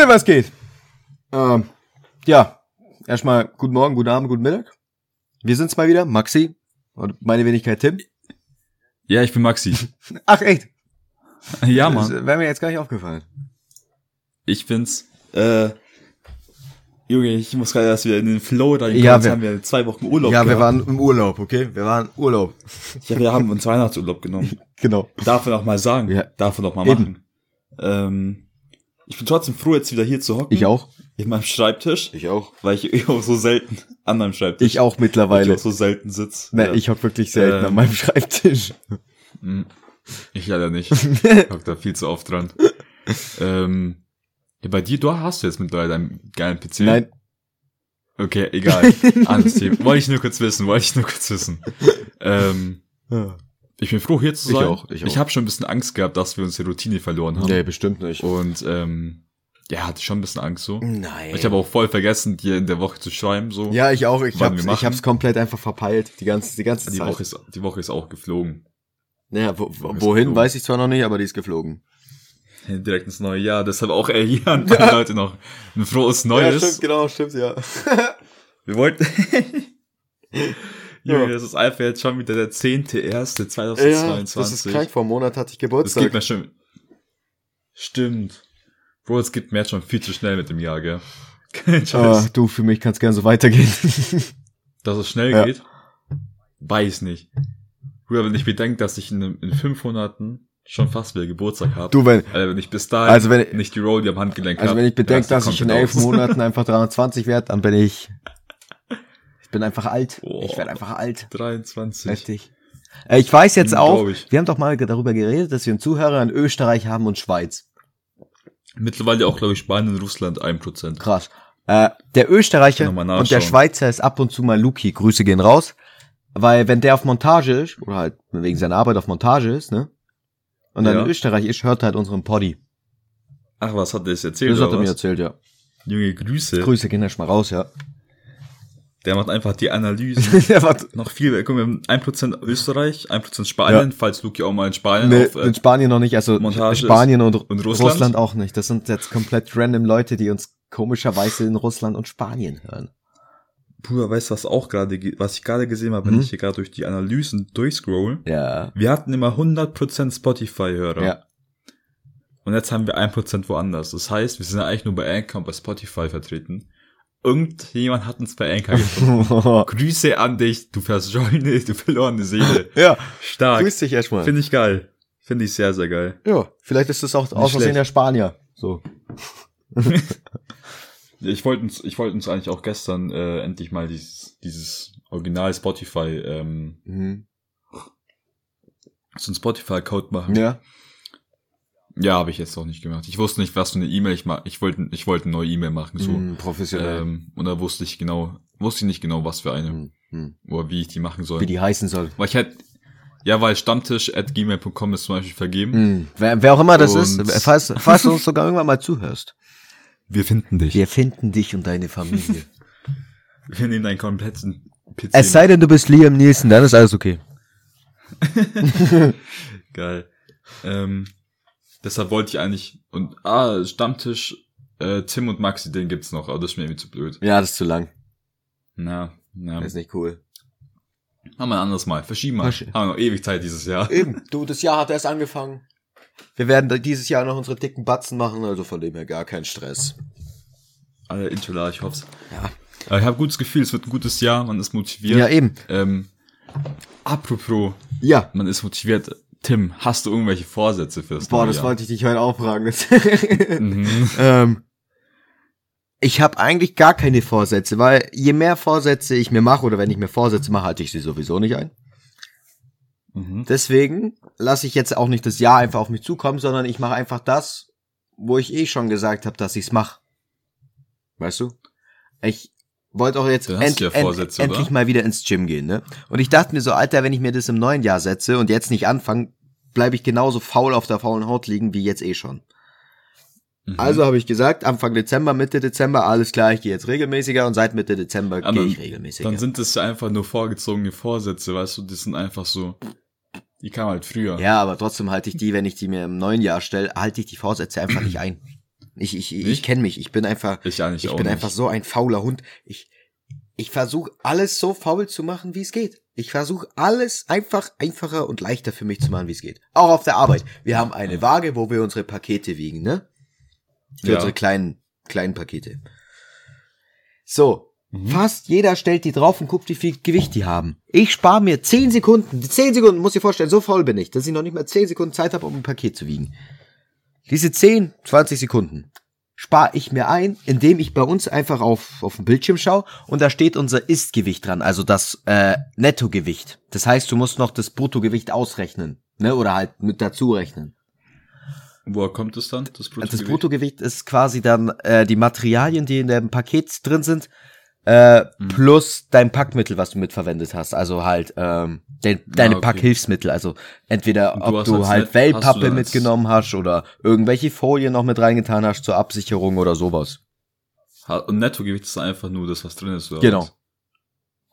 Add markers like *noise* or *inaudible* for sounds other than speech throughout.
Leute, was geht? Ähm, ja, erstmal guten Morgen, guten Abend, guten Mittag. Wir sind's mal wieder, Maxi und meine Wenigkeit Tim. Ja, ich bin Maxi. *laughs* Ach echt? ja, Das Mann. wäre mir jetzt gar nicht aufgefallen. Ich bin's. Äh, Junge, ich muss gerade erst wieder in den Flow reinkommen. Ja, Jetzt wir- haben wir zwei Wochen Urlaub ja, wir gehabt. waren im Urlaub, okay? Wir waren Urlaub. *laughs* Ja, wir haben uns Weihnachtsurlaub genommen. Genau. Darf man auch mal sagen. Ja. Darf man auch mal Eben. machen. Ähm, ich bin trotzdem froh, jetzt wieder hier zu hocken. Ich auch. In meinem Schreibtisch. Ich auch. Weil ich, auch so selten an meinem Schreibtisch. Ich auch Weil mittlerweile. ich auch so selten sitz. Ne, Ja. ich hock wirklich selten Ähm. an meinem Schreibtisch. Hm. Ich leider nicht. Ich *laughs* hock da viel zu oft dran. ähm, ja, bei dir, du hast jetzt mittlerweile deinen geilen PC. Nein, Okay, egal. Anderes Thema. Wollte ich nur kurz wissen, wollte ich nur kurz wissen. *laughs* Ähm, ich bin froh, hier zu Ich sein. auch, ich auch. Ich habe schon ein bisschen Angst gehabt, dass wir uns die Routine verloren haben. nee, bestimmt nicht. Und ähm, ja, hatte schon ein bisschen Angst so. Nein. Ich habe auch voll vergessen, dir in der Woche zu schreiben. So. ja, ich auch. Ich hab's, ich hab's komplett einfach verpeilt. Die ganze, die ganze die Zeit. Woche ist die Woche ist auch geflogen. Naja, wo, wohin, geflogen. weiß ich zwar noch nicht, aber die ist geflogen. Direkt ins neue Jahr. Deshalb auch ey, hier an alle Leute noch ein frohes Neues. genau, stimmt, ja. Wir wollten. *laughs* Ja. Junge, das ist einfach jetzt schon wieder der 10.1.2022. Ja, das ist krank. Vor einem Monat hatte ich Das Geburtstag. geht mir schon. Stimmt. Bro, es geht mir jetzt schon viel zu schnell mit dem Jahr, gell? *laughs* Kein Ah, Scheiß. du, für mich kann es gerne so weitergehen. *laughs* Dass es schnell Ja. geht? Weiß nicht. Bruder, wenn ich bedenke, dass ich in, in fünf Monaten schon fast wieder Geburtstag habe. du, wenn, Also wenn ich bis dahin Also wenn- nicht die Rolli am Handgelenk also hab, wenn ich bedenke, dass ich in elf. Monaten *laughs* einfach 320 werde, dann bin ich bin einfach alt. Oh. Ich werde einfach alt. 23. Heftig. Äh, Ich weiß jetzt auch, ich. wir haben doch mal darüber geredet, dass wir einen Zuhörer in Österreich haben und Schweiz. Mittlerweile auch, glaube ich, Spanien und Russland 1%. Krass. Äh, der Österreicher und der. Schweizer ist ab und zu mal Luki. Grüße gehen raus. Weil wenn der auf Montage ist, oder halt wegen seiner Arbeit auf Montage ist, ne? Und dann Ja. in Österreich ist, hört er halt unseren Poddy. Ach, was hat der jetzt erzählt? Das hat er mir erzählt, ja. Junge, Grüße. Grüße gehen erst mal raus, ja. Der macht einfach die Analysen. *laughs* der war, noch viel, guck mal, wir haben 1% Österreich, 1% Spanien, falls Luki auch mal in Spanien nee, auf, äh, in Spanien noch nicht, also Montage Spanien und, und Russland? Russland? auch nicht. Das sind jetzt komplett random Leute, die uns komischerweise in Russland und Spanien hören. Bruder, weißt du, was auch gerade, ge- was ich gerade gesehen habe, wenn Mhm. ich hier gerade durch die Analysen durchscroll? Ja. Wir hatten immer 100% Spotify-Hörer. Ja. Und jetzt haben wir 1% woanders. Das heißt, wir sind ja eigentlich nur bei Anchor und bei Spotify vertreten. Irgendjemand hat uns bei Anchor gefunden. *laughs* Grüße an dich, du versäune, du verlorene Seele. ja. Stark. Grüß dich erstmal. Finde ich geil. Finde ich sehr, sehr geil. Ja, vielleicht ist das auch aus Versehen der Spanier. So. *laughs* Ich wollte uns, ich wollte uns eigentlich auch gestern äh, endlich mal dieses, dieses Original Spotify, ähm, Mhm. so ein Spotify-Account machen. Ja. Ja, habe ich jetzt noch nicht gemacht. Ich wusste nicht, was für eine E-Mail ich mache. Ich wollte, ich wollte eine neue E-Mail machen, so. Mhm, professionell. Ähm, und da wusste ich genau, wusste ich nicht genau, was für eine Mhm. Mhm. oder wie ich die machen soll. Wie die heißen soll. Weil ich hätte, ja, weil Stammtisch at gmail.com ist zum Beispiel vergeben. Mhm. Wer, wer auch immer das Und- ist, falls, falls du uns sogar irgendwann mal zuhörst. Wir finden dich. Wir finden dich und deine Familie. Wir nehmen deinen kompletten PC. es sei denn, du bist Liam Nielsen, dann ist alles okay. *laughs* Geil. Ähm, deshalb wollte ich eigentlich, und, ah, Stammtisch, äh, Tim und Maxi, den gibt's noch, aber das ist mir irgendwie zu blöd. Ja, das ist zu lang. Na, na. Das ist nicht cool. Haben wir ein anderes Mal. Verschieben wir. Versch- Haben wir noch ewig Zeit dieses Jahr. Eben, du, das Jahr hat erst angefangen. Wir werden dieses Jahr noch unsere dicken Batzen machen, also von dem her gar kein Stress. Alle Intro, ich hoff's. Ja. Aber ich habe gutes Gefühl, es wird ein gutes Jahr, man ist motiviert. Ja, eben. Ähm, apropos, Ja. man ist motiviert. Tim, hast du irgendwelche Vorsätze fürs Boah, neue das Jahr? wollte ich dich heute auch fragen. Mhm. *laughs* ähm, ich habe eigentlich gar keine Vorsätze, weil je mehr Vorsätze ich mir mache oder wenn ich mir Vorsätze mache, halte ich sie sowieso nicht ein. Mhm. Deswegen lasse ich jetzt auch nicht das Jahr einfach auf mich zukommen, sondern ich mache einfach das, wo ich eh schon gesagt habe, dass ich's mache. Weißt du? Ich wollte auch jetzt end, ja end, Vorsätze, endlich oder? mal wieder ins Gym gehen, ne? Und ich dachte mir so, Alter, wenn ich mir das im neuen Jahr setze und jetzt nicht anfange, bleibe ich genauso faul auf der faulen Haut liegen wie jetzt eh schon. Mhm. Also habe ich gesagt, Anfang Dezember, Mitte Dezember, alles klar, ich gehe jetzt regelmäßiger und seit Mitte Dezember Aber gehe ich regelmäßiger. Dann sind das ja einfach nur vorgezogene Vorsätze, weißt du, das sind einfach so, die kamen halt früher. ja, aber trotzdem halte ich die, wenn ich die mir im neuen Jahr stelle, halte ich die Vorsätze einfach nicht ein. Ich, ich, ich Nicht? kenne mich. Ich bin einfach, Ich eigentlich ich bin nicht. einfach so ein fauler Hund. Ich, ich versuche alles so faul zu machen, wie es geht. Ich versuche alles einfach einfacher und leichter für mich zu machen, wie es geht. Auch auf der Arbeit. Wir haben eine Waage, wo wir unsere Pakete wiegen, ne? Für Ja. unsere kleinen, kleinen Pakete. So. Mhm. Fast jeder stellt die drauf und guckt, wie viel Gewicht die haben. Ich spare mir 10 Sekunden. 10 Sekunden, muss dir vorstellen, so faul bin ich, dass ich noch nicht mal 10 Sekunden Zeit habe, um ein Paket zu wiegen. Diese 10, 20 Sekunden spare ich mir ein, indem ich bei uns einfach auf, auf den Bildschirm schaue und da steht unser Ist-Gewicht dran, also das äh, Nettogewicht. Das heißt, du musst noch das Bruttogewicht ausrechnen, ne? Oder halt mit dazu rechnen. Woher kommt es dann, das Bruttogewicht? das Bruttogewicht ist quasi dann äh, die Materialien, die in dem Paket drin sind, äh, Mhm. plus dein Packmittel, was du mitverwendet hast. Also halt ähm, de deine okay. Packhilfsmittel. Also entweder du ob hast du halt hast Wellpappe als- mitgenommen hast oder irgendwelche Folien noch mit reingetan hast zur Absicherung oder sowas. Und Nettogewicht ist einfach nur das, was drin ist, oder Genau. was?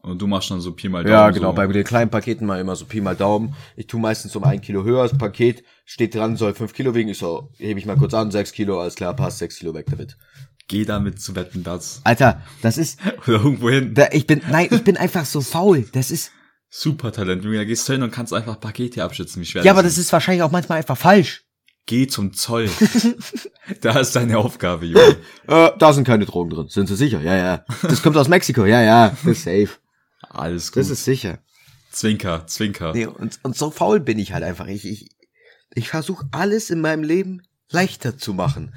Und du machst dann so Pi mal Daumen. Ja, genau. So. Bei den kleinen Paketen mal immer so Pi mal Daumen. Ich tu meistens um ein Kilo höher. Das Paket steht dran, soll fünf Kilo wiegen. Ich so, hebe ich mal kurz an, sechs Kilo, alles klar, passt, sechs Kilo weg damit. Geh damit zu wetten, das. Alter, das ist, Oder *laughs* irgendwo hin. da, ich bin, nein, ich bin einfach so faul. Das ist, Super Talent. Junge, da gehst du hin und kannst einfach Pakete abschätzen, wie schwer ja, aber das ist wahrscheinlich auch manchmal einfach falsch. Geh zum Zoll. *laughs* *laughs* da ist deine Aufgabe, Junge. Äh, da sind keine Drogen drin. Sind Sie sicher? Ja, ja. Das kommt aus Mexiko. Ja, ja. Das ist safe. Alles gut. Das ist sicher. Zwinker, Zwinker. Nee, und, und so faul bin ich halt einfach. Ich, ich, ich versuche alles in meinem Leben leichter zu machen.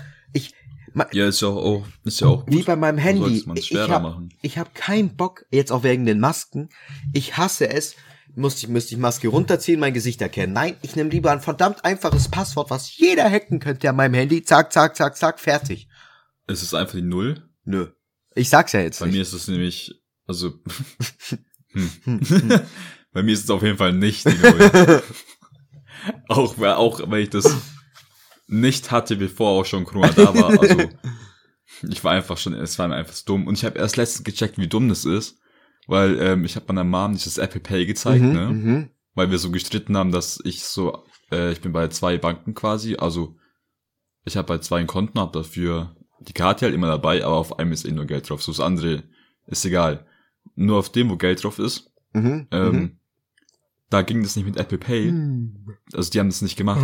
Ja, ist ja auch, ist ja auch gut. wie bei meinem Handy. Ich, habe hab keinen Bock, jetzt auch wegen den Masken. Ich hasse es. Musste ich, müsste ich Maske runterziehen, mein Gesicht erkennen. Nein, ich nehme lieber ein verdammt einfaches Passwort, was jeder hacken könnte an meinem Handy. Zack, zack, zack, zack, fertig. Es ist einfach die Null. Nö. Ich sag's ja jetzt Bei nicht. mir ist es nämlich, also, *laughs* *laughs* hm. bei mir ist es auf jeden Fall nicht die Null. *laughs* auch, auch, weil ich das nicht hatte, bevor auch schon Corona da war. Also, *laughs* ich war einfach schon, es war mir einfach dumm. Und ich habe erst letztens gecheckt, wie dumm das ist. Weil ähm, ich habe meiner Mom dieses Apple Pay gezeigt, Mhm, ne? mhm. weil wir so gestritten haben, dass ich so, äh, ich bin bei zwei Banken quasi, also ich habe bei zwei Konten, habe dafür die Karte halt immer dabei, aber auf einem ist eh nur Geld drauf, so das andere ist egal. Nur auf dem, wo Geld drauf ist, Mhm. ähm, mhm. da ging das nicht mit Apple Pay, Hm. also die haben das nicht gemacht.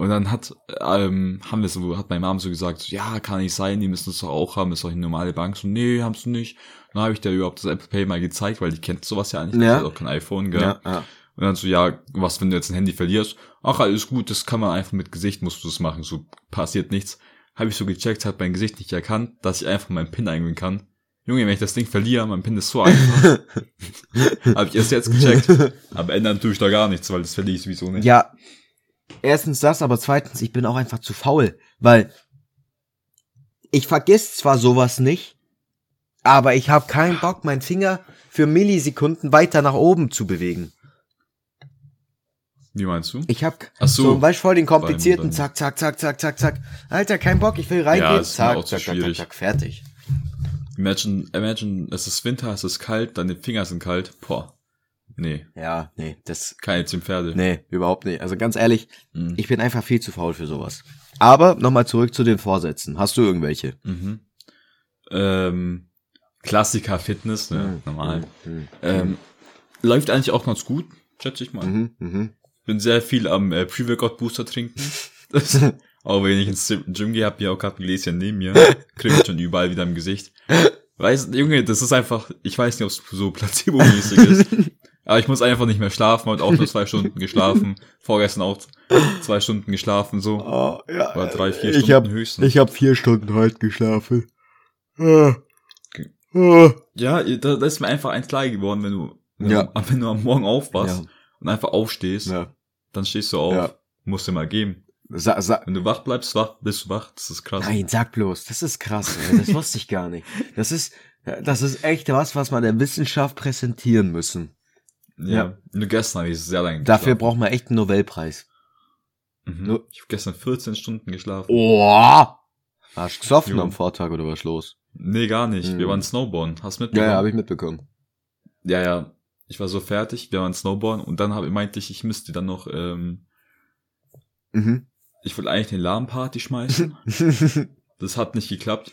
Und dann hat, ähm, haben wir so, hat meine Mom so gesagt, so, ja, kann nicht sein, die müssen es doch auch haben, ist doch eine normale Bank. So, nee, haben sie nicht. Dann habe ich der überhaupt das Apple Pay mal gezeigt, weil die kennt sowas ja nicht, Ja. hat auch kein iPhone, gell. Ja, ja. Und dann so, ja, was, wenn du jetzt ein Handy verlierst? Ach, alles gut, das kann man einfach mit Gesicht, musst du das machen, so passiert nichts. Habe ich so gecheckt, hat mein Gesicht nicht erkannt, dass ich einfach meinen PIN eingeben kann. Junge, wenn ich das Ding verliere, mein PIN ist so einfach. *laughs* Habe ich erst jetzt gecheckt. Aber ändern tue ich da gar nichts, weil das verliere ich sowieso nicht. Ja, erstens das, aber zweitens, ich bin auch einfach zu faul, weil ich vergiss zwar sowas nicht, aber ich habe keinen Bock, meinen Finger für Millisekunden weiter nach oben zu bewegen. Wie meinst du? Ich habe Ach so. so, weißt voll den komplizierten, zack, zack, zack, zack, zack, zack. Alter, kein Bock, ich will reingehen, Ja, zack, zack, zack, zack, zack, fertig. Imagine, imagine, es ist Winter, es ist kalt, deine Finger sind kalt. Boah. Nee, Ja, nee, das, keine zehn Pferde. nee, überhaupt nicht. Also ganz ehrlich, Mhm. ich bin einfach viel zu faul für sowas. Aber nochmal zurück zu den Vorsätzen. Hast du irgendwelche? Mhm. Ähm, Klassiker Fitness, ne? Normal. Mhm. Ähm, läuft eigentlich auch ganz gut, schätze ich mal. Mhm, mhm. Bin sehr viel am äh, Pre-Workout Booster trinken. *laughs* Aber wenn ich ins Gym gehe, hab ich auch gerade ein Gläschen neben mir. *laughs* Kriegt schon überall wieder im Gesicht. Weißt Junge, das ist einfach, ich weiß nicht, ob es so placebo-mäßig ist. *laughs* Aber ich muss einfach nicht mehr schlafen, heute auch nur zwei Stunden geschlafen. *laughs* Vorgestern auch zwei Stunden geschlafen, so. Oh, ja. Oder drei, vier ich Stunden hab, höchstens. Ich habe vier Stunden heute geschlafen. Ah. Ah. Ja, da, da ist mir einfach eins klar geworden, wenn du, wenn, Ja. du, wenn du am Morgen aufwachst Ja. und einfach aufstehst, Ja. dann stehst du auf, Ja. musst dir mal geben. Sa sa Wenn du wach bleibst, wach, bist du wach, das ist krass. Nein, sag bloß, das ist krass, ey. das *laughs* wusste ich gar nicht. Das ist, das ist echt was, was man der Wissenschaft präsentieren müssen. Ja. Ja. Nur gestern habe ich sehr lange Dafür geschlafen. braucht man echt einen Nobelpreis. Mhm. nur- Ich habe gestern 14 Stunden geschlafen. Oh! Hast du gesoffen Jo. am Vortag oder was los? Nee, gar nicht. Mhm. Wir waren Snowboarden. Hast du mitbekommen? Ja, ja, habe ich mitbekommen. ja, ja. Ich war so fertig, wir waren Snowboarden und dann habe meinte ich, ich müsste dann noch, ähm, Mhm. ich wollte eigentlich eine LAN-Party schmeißen, *laughs* das hat nicht geklappt.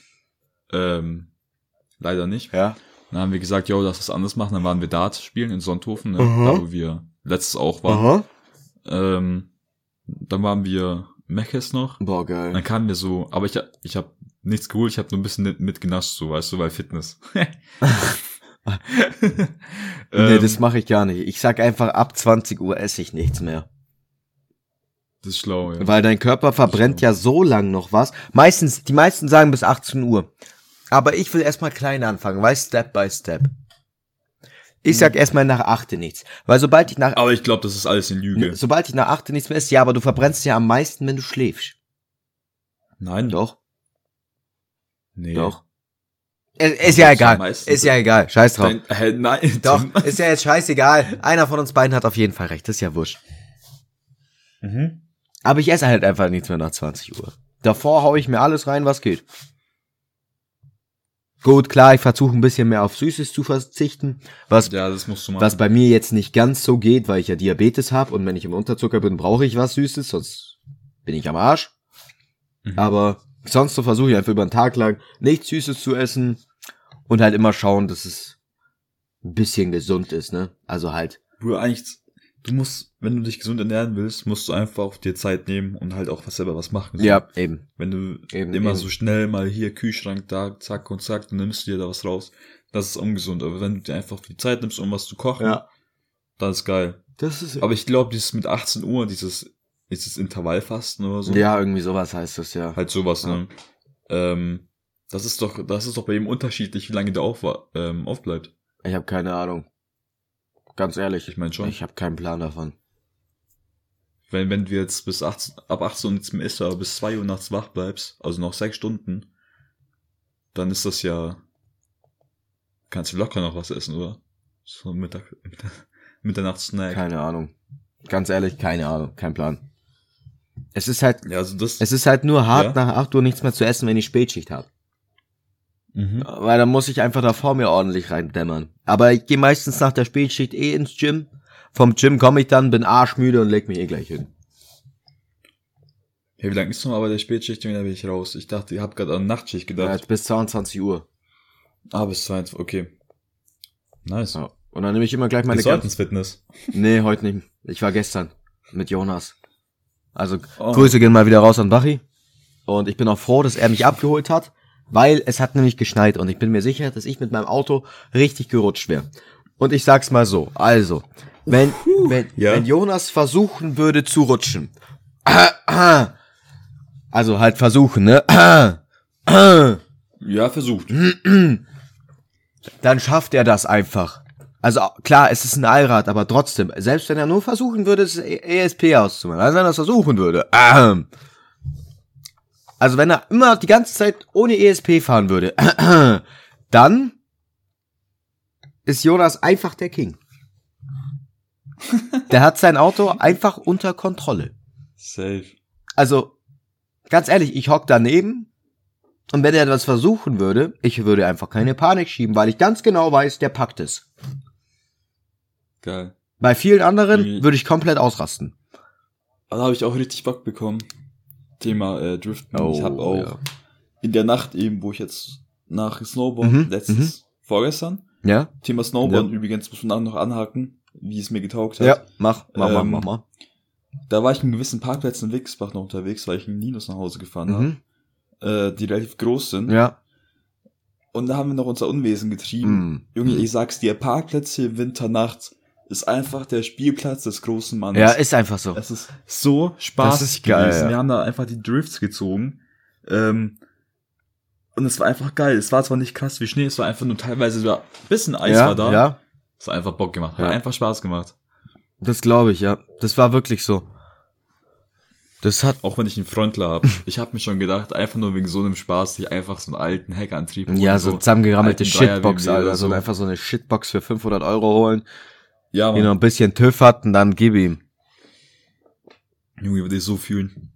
Ähm, leider nicht. Ja. Dann haben wir gesagt, jo, lass das anders machen. Dann waren wir Dart spielen in Sonthofen, ne? Aha. da wo wir letztes auch waren. Ähm, dann waren wir Meches noch. Boah, geil. dann kamen wir so, aber ich, ich habe nichts geholt, ich habe nur ein bisschen mit- mitgenascht, so, weißt du, weil Fitness. *laughs* *laughs* nee, Ähm, das mache ich gar nicht. Ich sag einfach, ab 20 Uhr esse ich nichts mehr. das ist schlau, ja. Weil dein Körper verbrennt ja so lang noch was. Meistens, die meisten sagen bis 18 Uhr. Aber ich will erstmal klein anfangen, weißt Step by Step. Ich sag erstmal nach 8 nichts. Weil sobald ich nach, Aber ich glaube, das ist alles eine Lüge. sobald ich nach 8 nichts mehr esse, ja, aber du verbrennst ja am meisten, wenn du schläfst. Nein, Doch, Nee. doch. Ist, ist ja egal. Ist ja egal. Scheiß drauf. Dein, äh, nein, *laughs* Doch, ist ja jetzt scheißegal. Einer von uns beiden hat auf jeden Fall recht. Das ist ja wurscht. Mhm. Aber ich esse halt einfach nichts mehr nach 20 Uhr. Davor hau ich mir alles rein, was geht. Gut, klar, ich versuche ein bisschen mehr auf Süßes zu verzichten, was, Ja, was bei mir jetzt nicht ganz so geht, weil ich ja Diabetes habe und wenn ich im Unterzucker bin, brauche ich was Süßes, sonst bin ich am Arsch. Mhm. Aber sonst so versuche ich einfach über den Tag lang nichts Süßes zu essen und halt immer schauen, dass es ein bisschen gesund ist, ne? Also halt, Bruder, eigentlich, du musst, wenn du dich gesund ernähren willst, musst du einfach dir Zeit nehmen und halt auch was selber was machen. So. ja, eben. Wenn du Eben, immer eben. so schnell mal hier Kühlschrank da, zack und zack, dann nimmst du dir da was raus. Das ist ungesund. Aber wenn du dir einfach die Zeit nimmst, um was zu kochen, Ja. dann ist geil. Das ist Aber ich glaube, dieses mit 18 Uhr, dieses, dieses Intervallfasten oder so. Ja, irgendwie sowas heißt das ja. Halt sowas, Ja. ne? Ähm, das ist doch, das ist doch bei ihm unterschiedlich, wie lange der auf, ähm, aufbleibt. Ich habe keine Ahnung. Ganz ehrlich. Ich meine schon. Ich habe keinen Plan davon. Wenn, wenn du jetzt bis 18, ab 18 Uhr nichts mehr isst, aber bis 2 Uhr nachts wach bleibst, also noch 6 Stunden, dann ist das ja, kannst du locker noch was essen, oder? So Mittag, *laughs* Mitternachtssnack. Keine Ahnung. Ganz ehrlich, keine Ahnung. Kein Plan. Es ist halt, Ja, also das, es ist halt nur hart, Ja. nach 8 Uhr nichts mehr zu essen, wenn ich Spätschicht habe. Mhm. Weil dann muss ich einfach davor mir ordentlich reindämmern. Aber ich gehe meistens nach der Spätschicht eh ins Gym. Vom Gym komme ich dann, bin arschmüde und leg mich eh gleich hin. Hey, wie lange ist noch aber der Spätschicht, da bin ich raus. Ich dachte, ihr habt gerade an Nachtschicht Ja, gedacht. jetzt bis 22 Uhr. Ah, bis 22, okay. Nice. Ja. Und dann nehme ich immer gleich meine du heute ins Fitness? *laughs* Nee, heute nicht. Ich war gestern mit Jonas. Also Oh. Grüße gehen mal wieder raus an Bachi. Und ich bin auch froh, dass er mich abgeholt hat, weil es hat nämlich geschneit und ich bin mir sicher, dass ich mit meinem Auto richtig gerutscht wäre. Und ich sag's mal so, also, wenn, wenn, Ja. wenn Jonas versuchen würde zu rutschen, *clears throat* also halt versuchen, ne, Ja, versucht. *clears throat* dann schafft er das einfach. Also klar, es ist ein Allrad, aber trotzdem, selbst wenn er nur versuchen würde, das ESP auszumachen, also wenn er es versuchen würde, *clears throat* also wenn er immer die ganze Zeit ohne ESP fahren würde, *clears throat* dann ist Jonas einfach der King. *laughs* Der hat sein Auto einfach unter Kontrolle. Safe. Also, ganz ehrlich, ich hock daneben und wenn er etwas versuchen würde, ich würde einfach keine Panik schieben, weil ich ganz genau weiß, der packt es. Geil. Bei vielen anderen würde ich komplett ausrasten. Da habe ich auch richtig Bock bekommen. Thema äh, Driften. Oh, ich habe auch ja. in der Nacht eben, wo ich jetzt nach Snowboard Mhm, letztes, vorgestern, Ja? Thema Snowboard Ja. übrigens, muss man auch noch anhaken, wie es mir getaugt hat. Ja, mach, mach, mach, Ähm, mach mal. Da war ich in gewissen Parkplätzen in Wicksbach noch unterwegs, weil ich in Linus nach Hause gefahren Mhm. habe, äh, die relativ groß sind. Ja. Und da haben wir noch unser Unwesen getrieben. Mhm. Junge, ich sag's dir, Parkplätze Winternacht ist einfach der Spielplatz des großen Mannes. Ja, ist einfach so. Es ist so Spaß Das ist geil, ja. Wir haben da einfach die Drifts gezogen. Ähm, und es war einfach geil. Es war zwar nicht krass wie Schnee, es war einfach nur teilweise so ein bisschen Eis ja, war da. ja, Es hat einfach Bock gemacht. Hat Ja. einfach Spaß gemacht. das glaube ich, ja. Das war wirklich so. Das hat, Auch wenn ich einen Frontler habe. *laughs* ich habe mir schon gedacht, einfach nur wegen so einem Spaß, sich einfach so einen alten Heckantrieb holen, ja, so zusammengerammelte alten Dreier Shitbox, Alter. So so. einfach so eine Shitbox für 500 Euro holen, Ja, die noch Mann. ein bisschen TÜV hat und dann gib ihm. Junge, würde ich so fühlen.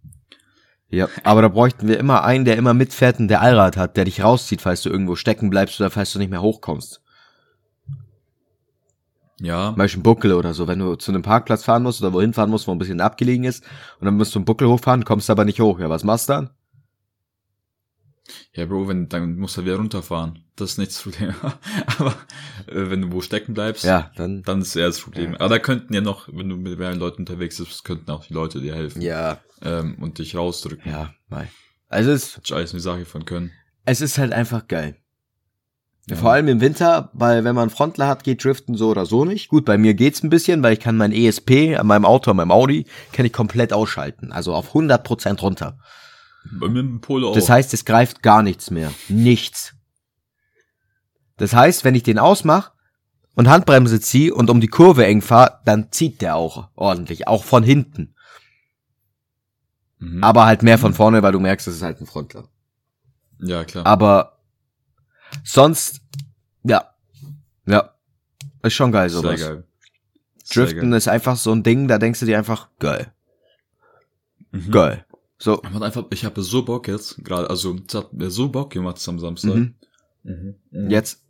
Ja, aber da bräuchten wir immer einen, der immer mitfährt und der Allrad hat, der dich rauszieht, falls du irgendwo stecken bleibst oder falls du nicht mehr hochkommst. Ja. Zum Beispiel ein Buckel oder so, wenn du zu einem Parkplatz fahren musst oder wohin fahren musst, wo ein bisschen abgelegen ist und dann musst du einen Buckel hochfahren, kommst aber nicht hoch. Ja, was machst du dann? Ja, Bro, wenn, dann musst du wieder runterfahren. Das ist nicht das Problem. *laughs* Aber äh, wenn du wo stecken bleibst, Ja, dann. dann ist eher das Problem. Aber da könnten ja noch, wenn du mit mehreren Leuten unterwegs bist, könnten auch die Leute dir helfen Ja, ähm, und dich rausdrücken. ja, mei. Also es, ist alles eine Sache von können. es ist halt einfach geil. Vor allem im Winter, weil wenn man Frontler hat, geht Driften so oder so nicht. Gut, bei mir geht's ein bisschen, weil ich kann mein ESP an meinem Auto, an meinem Audi, kann ich komplett ausschalten. Also auf 100% runter. Mir im Polo auch. Das heißt, es greift gar nichts mehr. Nichts. Das heißt, wenn ich den ausmache und Handbremse ziehe und um die Kurve eng fahre, dann zieht der auch ordentlich, auch von hinten. mhm. Aber halt mehr von vorne, weil du merkst, es ist halt ein Frontler. Ja, klar. Aber sonst, ja, ja, ist schon geil Sehr sowas. geil. Sehr Driften geil. ist einfach so ein Ding, da denkst du dir einfach, geil, Mhm. geil. So, Man einfach, ich habe so Bock jetzt, gerade, also es hat mir so Bock gemacht am Samstag. Mhm. Mhm. jetzt,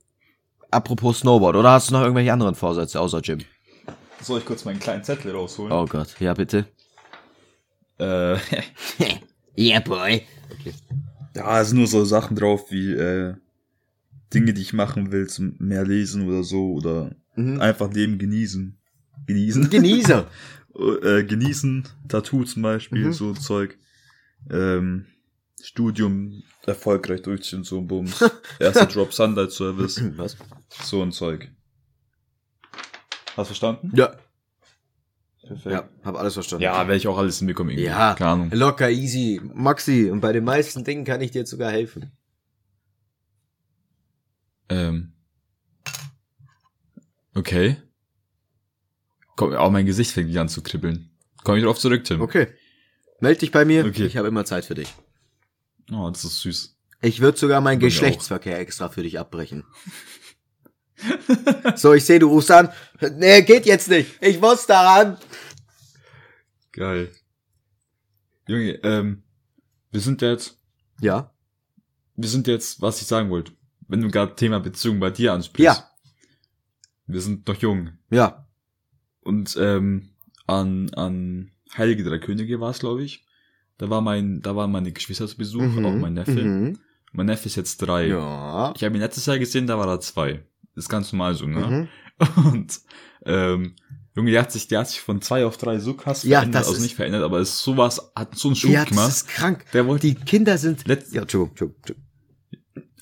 apropos Snowboard, oder hast du noch irgendwelche anderen Vorsätze außer Gym? Soll ich kurz meinen kleinen Zettel rausholen? Oh Gott, ja bitte. Äh, *laughs* yeah, boy. da sind nur so Sachen drauf wie äh, Dinge, die ich machen will, zum mehr lesen oder so oder Mhm. einfach Leben genießen. Genießen. Genießer. *laughs* äh, genießen, Tattoo zum Beispiel, Mhm. so Zeug. Ähm, Studium erfolgreich durchziehen, so ein Bums. *laughs* Erster Drop Sunlight Service, *laughs* Was? so ein Zeug. Hast du verstanden? Ja. Perfekt. Ja, hab alles verstanden. Ja, werde ich auch alles hinbekommen irgendwie. Ja. Keine Ahnung. Locker, easy. Maxi, und bei den meisten Dingen kann ich dir jetzt sogar helfen. Ähm. Okay. Komm, auch mein Gesicht fängt wieder an zu kribbeln. Komm ich drauf zurück, Tim. Okay. Meld dich bei mir. Okay. Ich habe immer Zeit für dich. Oh, das ist süß. Ich würde sogar meinen mir auch. Geschlechtsverkehr extra für dich abbrechen. *laughs* so, ich sehe, du rufst an. Nee, geht jetzt nicht. Ich muss daran. Geil. Junge, ähm, wir sind jetzt, Ja. wir sind jetzt, was ich sagen wollte. Wenn du gerade Thema Beziehung bei dir ansprichst. Ja. Wir sind noch jung. Ja. Und, ähm, an, an Heilige Drei Könige war es, glaube ich. Da war mein, da waren meine Geschwister zu Besuch, auch mein Neffe. Mhm. Mein Neffe ist jetzt drei. Ja. Ich habe ihn letztes Jahr gesehen, da war er zwei. ist ganz normal so, ne? Mhm. Und ähm, Junge, der hat sich, der hat sich von zwei auf drei so krass Ja, verändert, das also ist- nicht verändert, aber es ist sowas, hat so einen Schub Ja, das gemacht. ist krank. Der wollte, Die Kinder sind. Letz- ja, Entschuldigung, Entschuldigung, Entschuldigung.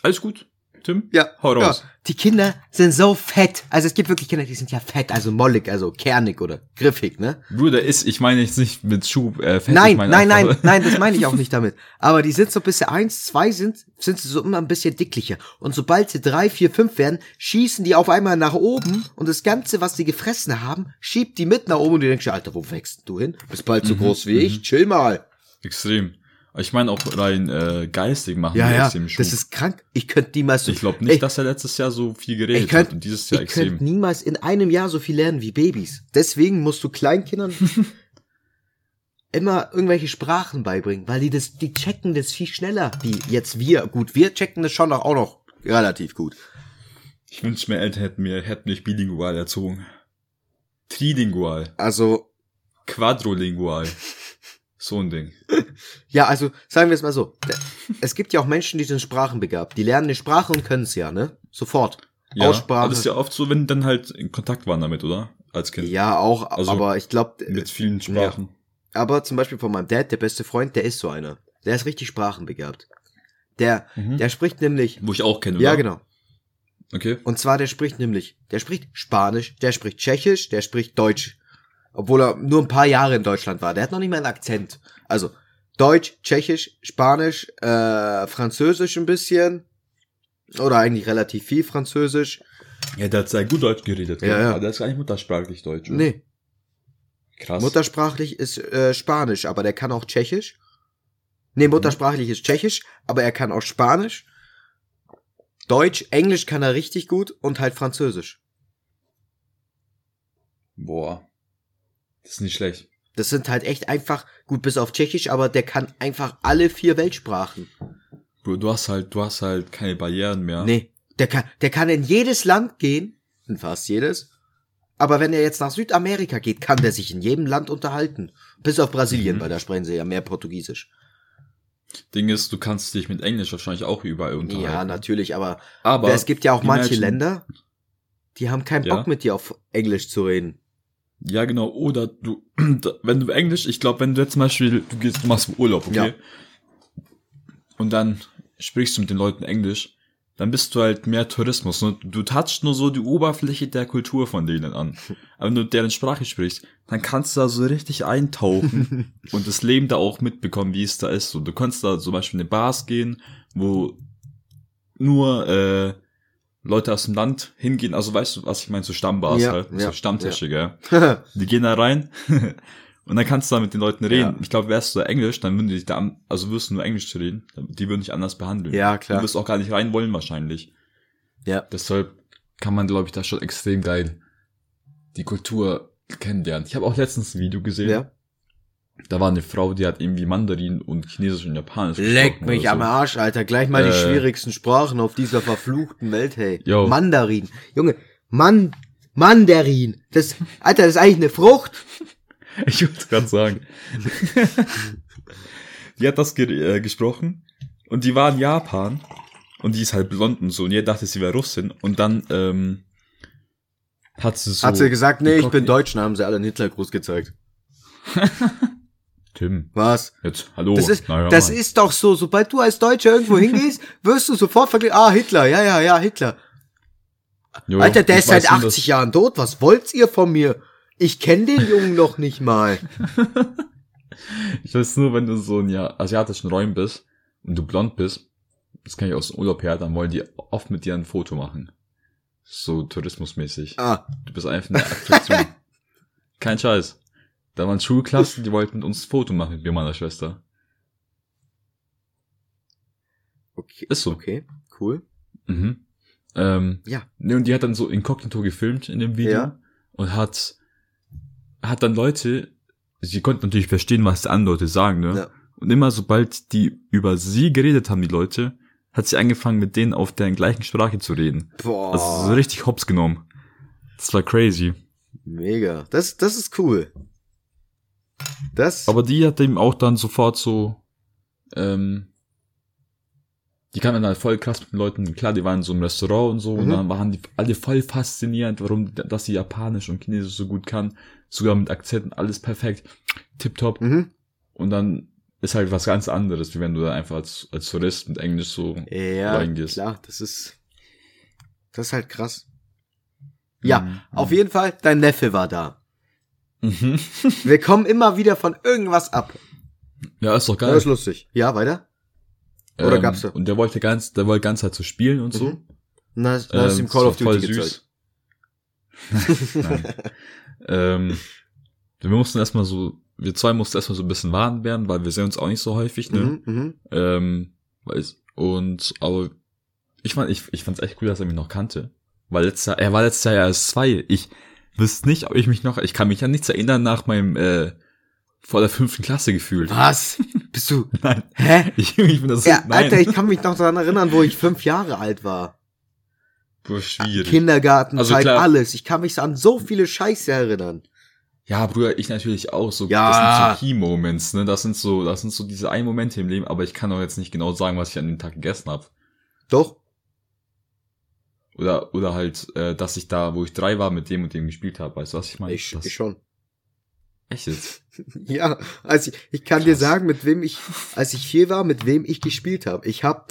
alles gut, Tim? Ja, Hau raus. Ja, die Kinder sind so fett. Also es gibt wirklich Kinder, die sind ja fett, also mollig, also kernig oder griffig, ne? Bruder, ist, ich meine jetzt nicht mit Schub, äh, fett, nein, ich meine nein, nein, nein, das meine ich auch *laughs* nicht damit. Aber die sind so bis sie eins, zwei sind, sind sie so immer ein bisschen dicklicher. Und sobald sie drei, vier, fünf werden, schießen die auf einmal nach oben und das Ganze, was sie gefressen haben, schiebt die mit nach oben und du denkst, Alter, wo wächst du hin? Bist bald so groß wie ich, chill mal. Extrem. Ich meine auch rein äh, geistig machen Ja, die ja, extrem Schub. das ist krank. Ich könnte niemals so, ich glaube nicht, Ey, dass er letztes Jahr so viel ich geredet könnt, hat und dieses Jahr ich könnte extrem. niemals in einem Jahr so viel lernen wie Babys. Deswegen musst du Kleinkindern *laughs* immer irgendwelche Sprachen beibringen, weil die das, die checken das viel schneller wie jetzt wir. Gut, wir checken das schon noch, auch noch relativ gut. Ich wünschte, meine Eltern hätten mir, hätten mich bilingual erzogen. Trilingual. Also, Quadrolingual. *laughs* So ein Ding. *laughs* ja, also sagen wir es mal so. Es gibt ja auch Menschen, die sind sprachenbegabt. Die lernen eine Sprache und können es ja, ne? Sofort. Ja, Aussprache. aber das ist ja oft so, wenn dann halt in Kontakt waren damit, oder? Als Kind. Ja, auch, Also, aber ich glaube, Mit vielen Sprachen. aber zum Beispiel von meinem Dad, der beste Freund, der ist so einer. Der ist richtig sprachenbegabt. Der, Mhm. der spricht nämlich, Wo ich auch kenne, oder? ja genau. Okay. Und zwar, der spricht nämlich, der spricht Spanisch, der spricht Tschechisch, der spricht Deutsch. Obwohl er nur ein paar Jahre in Deutschland war. Der hat noch nicht mal einen Akzent. Also, Deutsch, Tschechisch, Spanisch, äh, Französisch ein bisschen. Oder eigentlich relativ viel Französisch. Ja, der hat sehr gut Deutsch geredet. Ja, ja. Aber der ist gar nicht muttersprachlich Deutsch. oder? Nee, Krass. muttersprachlich ist äh, Spanisch, aber der kann auch Tschechisch. Nee, muttersprachlich ist Tschechisch, aber er kann auch Spanisch. Deutsch, Englisch kann er richtig gut und halt Französisch. Boah. Das ist nicht schlecht. Das sind halt echt einfach, gut bis auf Tschechisch, aber der kann einfach alle vier Weltsprachen. Bro, du hast halt, du hast halt keine Barrieren mehr. Nee, der kann, der kann in jedes Land gehen, in fast jedes. Aber wenn er jetzt nach Südamerika geht, kann der sich in jedem Land unterhalten. Bis auf Brasilien, Mhm. weil da sprechen sie ja mehr Portugiesisch. Ding ist, du kannst dich mit Englisch wahrscheinlich auch überall unterhalten. Ja, natürlich, aber, Aber es gibt ja auch manche imagine- Länder, die haben keinen Ja. Bock mit dir auf Englisch zu reden. Ja, genau. Oder du, *clears throat* wenn du Englisch, ich glaube, wenn du jetzt zum Beispiel, du gehst, du machst Urlaub, okay? Ja. Und dann sprichst du mit den Leuten Englisch, dann bist du halt mehr Tourismus. Ne? Du touchst nur so die Oberfläche der Kultur von denen an. *laughs* Aber wenn du deren Sprache sprichst, dann kannst du da so richtig eintauchen *laughs* und das Leben da auch mitbekommen, wie es da ist. So, du kannst da zum Beispiel in eine Bars gehen, wo nur äh, Leute aus dem Land hingehen, also weißt du, was ich meine, so Stammbars Ja, halt, ja, so Stammtische, gell? *laughs* Die gehen da rein *laughs* und dann kannst du da mit den Leuten reden. Ja. Ich glaube, wärst du da Englisch, dann würden die dich da, an- also wirst du nur Englisch reden, die würden dich anders behandeln. Ja, klar. Du wirst auch gar nicht rein wollen wahrscheinlich. Ja. Deshalb kann man, glaube ich, da schon extrem geil die Kultur kennenlernen. Ich habe auch letztens ein Video gesehen. ja. Da war eine Frau, die hat irgendwie Mandarin und Chinesisch und Japanisch Leck mich oder am so. Arsch, Alter. Gleich mal die Äh. schwierigsten Sprachen auf dieser verfluchten Welt, hey. Jo. Mandarin. Junge, Man Mandarin. Das, Alter, das ist eigentlich eine Frucht. *laughs* Ich wollte gerade sagen. die hat das ge äh, gesprochen und die war in Japan und die ist halt blond und so und jeder dachte, sie wäre Russin und dann ähm, hat sie so... Hat sie gesagt, nee, ich bin Deutsch, dann haben sie alle einen Hitlergruß gezeigt. *laughs* Tim, Was? jetzt, hallo. Das ist, Na ja, das Mann. ist doch so, sobald du als Deutscher irgendwo hingehst, *laughs* wirst du sofort verglichen, ah, Hitler, ja, ja, ja, Hitler. Jo, Alter, der ist seit weiß nur, 80 Jahren tot, was wollt's ihr von mir? Ich kenne den Jungen noch nicht mal. *laughs* Ich weiß nur, wenn du so in ja, asiatischen Räumen bist und du blond bist, das kann ich aus dem Urlaub her, dann wollen die oft mit dir ein Foto machen. So tourismusmäßig. Ah, Du bist einfach eine Attraktion. *laughs* Kein Scheiß. Da waren Schulklassen, die wollten mit uns ein Foto machen mit mir und meiner Schwester. okay. Ist so. Okay, cool. Mhm. Ähm, Ja. Ne, und die hat dann so inkognito gefilmt in dem Video Ja. und hat, hat dann Leute, sie konnten natürlich verstehen, was die anderen Leute sagen, ne? Ja. Und immer sobald die über sie geredet haben, die Leute, hat sie angefangen, mit denen auf deren gleichen Sprache zu reden. Boah, Also so richtig hops genommen. Das war crazy. mega. Das, das ist cool. Das, Aber die hat eben auch dann sofort so, ähm, die kamen dann halt voll krass mit den Leuten, klar, die waren so im Restaurant und so, und Mhm. dann waren die alle voll fasziniert, warum, dass sie Japanisch und Chinesisch so gut kann, sogar mit Akzenten, alles perfekt, tipptopp. mhm. Und dann ist halt was ganz anderes, wie wenn du da einfach als, als Tourist mit Englisch so, ja, reingehst. klar, das ist, das ist halt krass. Ja, Mhm. auf jeden Fall, dein Neffe war da. Mhm. *laughs* Wir kommen immer wieder von irgendwas ab. Ja, ist doch geil. Das ist lustig. Ja, weiter? oder Ähm, gab's da- Und der wollte ganz, der wollte ganz halt so spielen und so. Mhm. Na, da hast du Ähm, ihm Call of Duty voll gezeigt. *laughs* Nein. ähm, wir mussten erstmal so, wir zwei mussten erstmal so ein bisschen warm werden, weil wir sehen uns auch nicht so häufig, ne? Mhm, mhm. Ähm, weiß, und, aber ich fand, ich, ich fand's echt cool, dass er mich noch kannte. Weil letztes Jahr, er war letztes Jahr ja erst zwei. Ich wüsste nicht, ob ich mich noch, ich kann mich an nichts erinnern nach meinem, äh, vor der fünften Klasse gefühlt. Was? Bist du? *laughs* Nein. Hä? *laughs* Ich, ich bin das Ja, nein. Alter, ich kann mich noch daran erinnern, wo ich fünf Jahre alt war. Boah, schwierig. Kindergartenzeit, Also klar. alles. Ich kann mich an so viele Scheiße erinnern. Ja, Bruder, ich natürlich auch. So, Ja. das sind so Key-Moments, ne? Das sind so, das sind so diese ein Momente im Leben, aber ich kann auch jetzt nicht genau sagen, was ich an dem Tag gegessen habe. Doch? Oder, oder halt, äh, dass ich da, wo ich drei war, mit dem und dem gespielt habe. Weißt du, was ich meine? Ich, Das- ich schon. Echt jetzt? *laughs* Ja, also ich, ich kann dir Krass. sagen, mit wem ich, als ich vier war, mit wem ich gespielt habe. Ich habe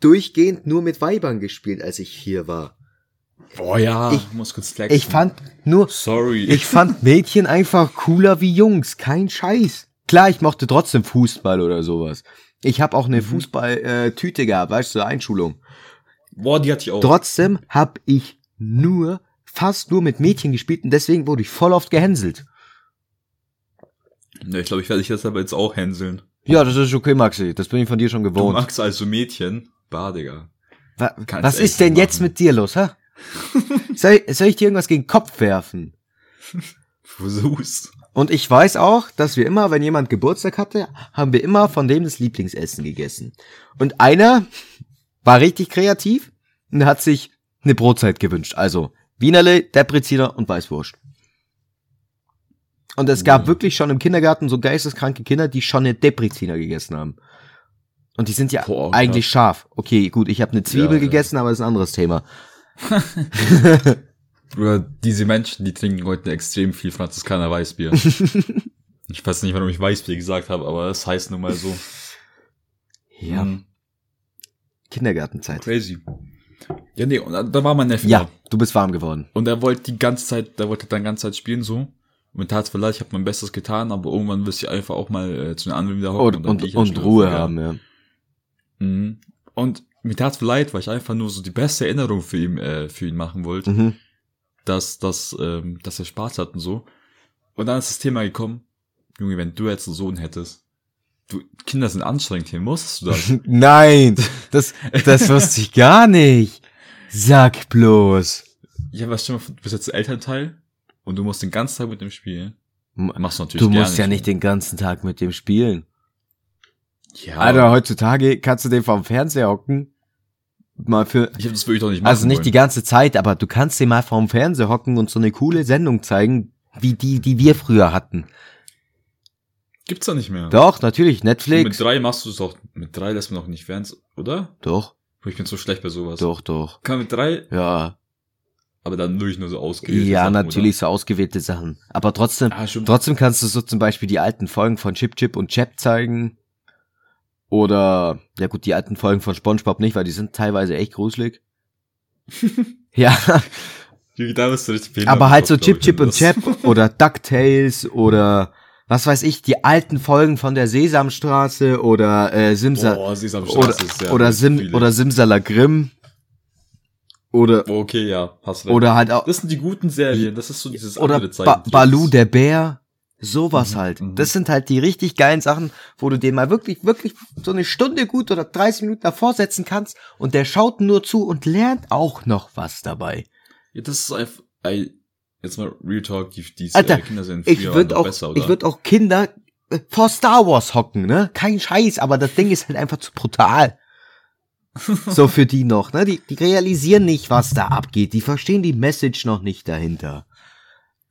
durchgehend nur mit Weibern gespielt, als ich vier war. Boah, ja. Ich- muss kurz flexen. Ich fand nur, Sorry. ich fand *laughs* Mädchen einfach cooler wie Jungs. Kein Scheiß. Klar, ich mochte trotzdem Fußball oder sowas. Ich habe auch eine Mhm. Fußball-Tüte gehabt, weißt du, Einschulung. Boah, die hatte ich auch. Trotzdem habe ich nur, fast nur mit Mädchen gespielt und deswegen wurde ich voll oft gehänselt. Ne, ich glaube, ich werde dich jetzt aber jetzt auch hänseln. Ja, das ist okay, Maxi. Das bin ich von dir schon Du gewohnt. magst also Mädchen. Badiger. Wa Kannst was ist denn nicht jetzt machen. mit dir los, hä? *laughs* soll, soll ich dir irgendwas gegen den Kopf werfen? Versuch's. Und ich weiß auch, dass wir immer, wenn jemand Geburtstag hatte, haben wir immer von dem das Lieblingsessen gegessen. Und einer war richtig kreativ und hat sich eine Brotzeit gewünscht. Also Wienerle, Depreziner und Weißwurst. Und es gab Ja. wirklich schon im Kindergarten so geisteskranke Kinder, die schon eine Depreziner gegessen haben. Und die sind ja Boah, eigentlich scharf. Okay, gut, ich habe eine Zwiebel Ja, ja. gegessen, aber das ist ein anderes Thema. *laughs* Oder diese Menschen, die trinken heute extrem viel Franziskaner Weißbier. *laughs* ich weiß nicht, warum ich Weißbier gesagt habe, aber es heißt nun mal so. Ja, Mhm. Kindergartenzeit. Crazy. Ja, nee, und da- da war mein Neffe. Ja, da. du bist warm geworden. Und er wollte die ganze Zeit, der wollte dann ganze Zeit spielen so. Und mir tat's vielleicht, ich habe mein Bestes getan, aber irgendwann wirst du einfach auch mal äh, zu den anderen wieder hocken. Und, und, ich und, halt Ruhe haben, ja. Mhm. Und mir tat's leid, weil ich einfach nur so die beste Erinnerung für ihn, äh, für ihn machen wollte, Mhm. dass, dass, ähm, dass er Spaß hat und so. Und dann ist das Thema gekommen, Junge, wenn du jetzt einen Sohn hättest, du, Kinder sind anstrengend hier, musstest du das? *laughs* Nein, das, das wusste ich gar nicht. Sag bloß. ja, was stimmt, du bist jetzt Elternteil und du musst den ganzen Tag mit dem spielen. Machst du natürlich Du musst ja gerne nicht den ganzen Tag mit dem spielen. Ja, Alter, heutzutage kannst du den vom Fernseher hocken. Mal für, ich habe das wirklich doch nicht machen also nicht wollen. die ganze Zeit, aber du kannst den mal vorm Fernseher hocken und so eine coole Sendung zeigen, wie die, die wir früher hatten. Gibt's doch nicht mehr. Doch, natürlich, Und mit Netflix. drei machst du es doch. Mit drei lässt man doch nicht Fans, oder? Doch, Ich bin so schlecht bei sowas. doch, doch. Kann mit drei, Ja, aber dann durch nur so ausgewählt. ja, natürlich so ausgewählte Sachen. Aber trotzdem, Ah, trotzdem kannst du so zum Beispiel die alten Folgen von Chip Chip und Chap zeigen. Oder, ja gut, die alten Folgen von SpongeBob nicht, weil die sind teilweise echt gruselig. *laughs* ja, Da bist du richtig behindert aber halt so Chip Chip und Chap *laughs* oder DuckTales oder was weiß ich, die alten Folgen von der Sesamstraße oder äh, Simsa Sesamstraße oder, oder, Sim viele. oder Simsalagrim oder Oh, Okay, ja, hast recht. oder halt auch das sind die guten Serien, das ist so dieses oder andere ba Zeichentrick. Balu der Bär, sowas Mhm, halt. mhm. Das sind halt die richtig geilen Sachen, wo du den mal wirklich, wirklich so eine Stunde gut oder 30 Minuten davor setzen kannst und der schaut nur zu und lernt auch noch was dabei. Ja, das ist einfach, ey, jetzt mal Real Talk, die, die Alter, äh, Kinder sind Ich doch auch, besser, oder? ich würde auch Kinder äh, vor Star Wars hocken, ne? Kein Scheiß, aber das Ding ist halt einfach zu brutal. *laughs* so für die noch, ne? Die, die realisieren nicht, was da abgeht. Die verstehen die Message noch nicht dahinter.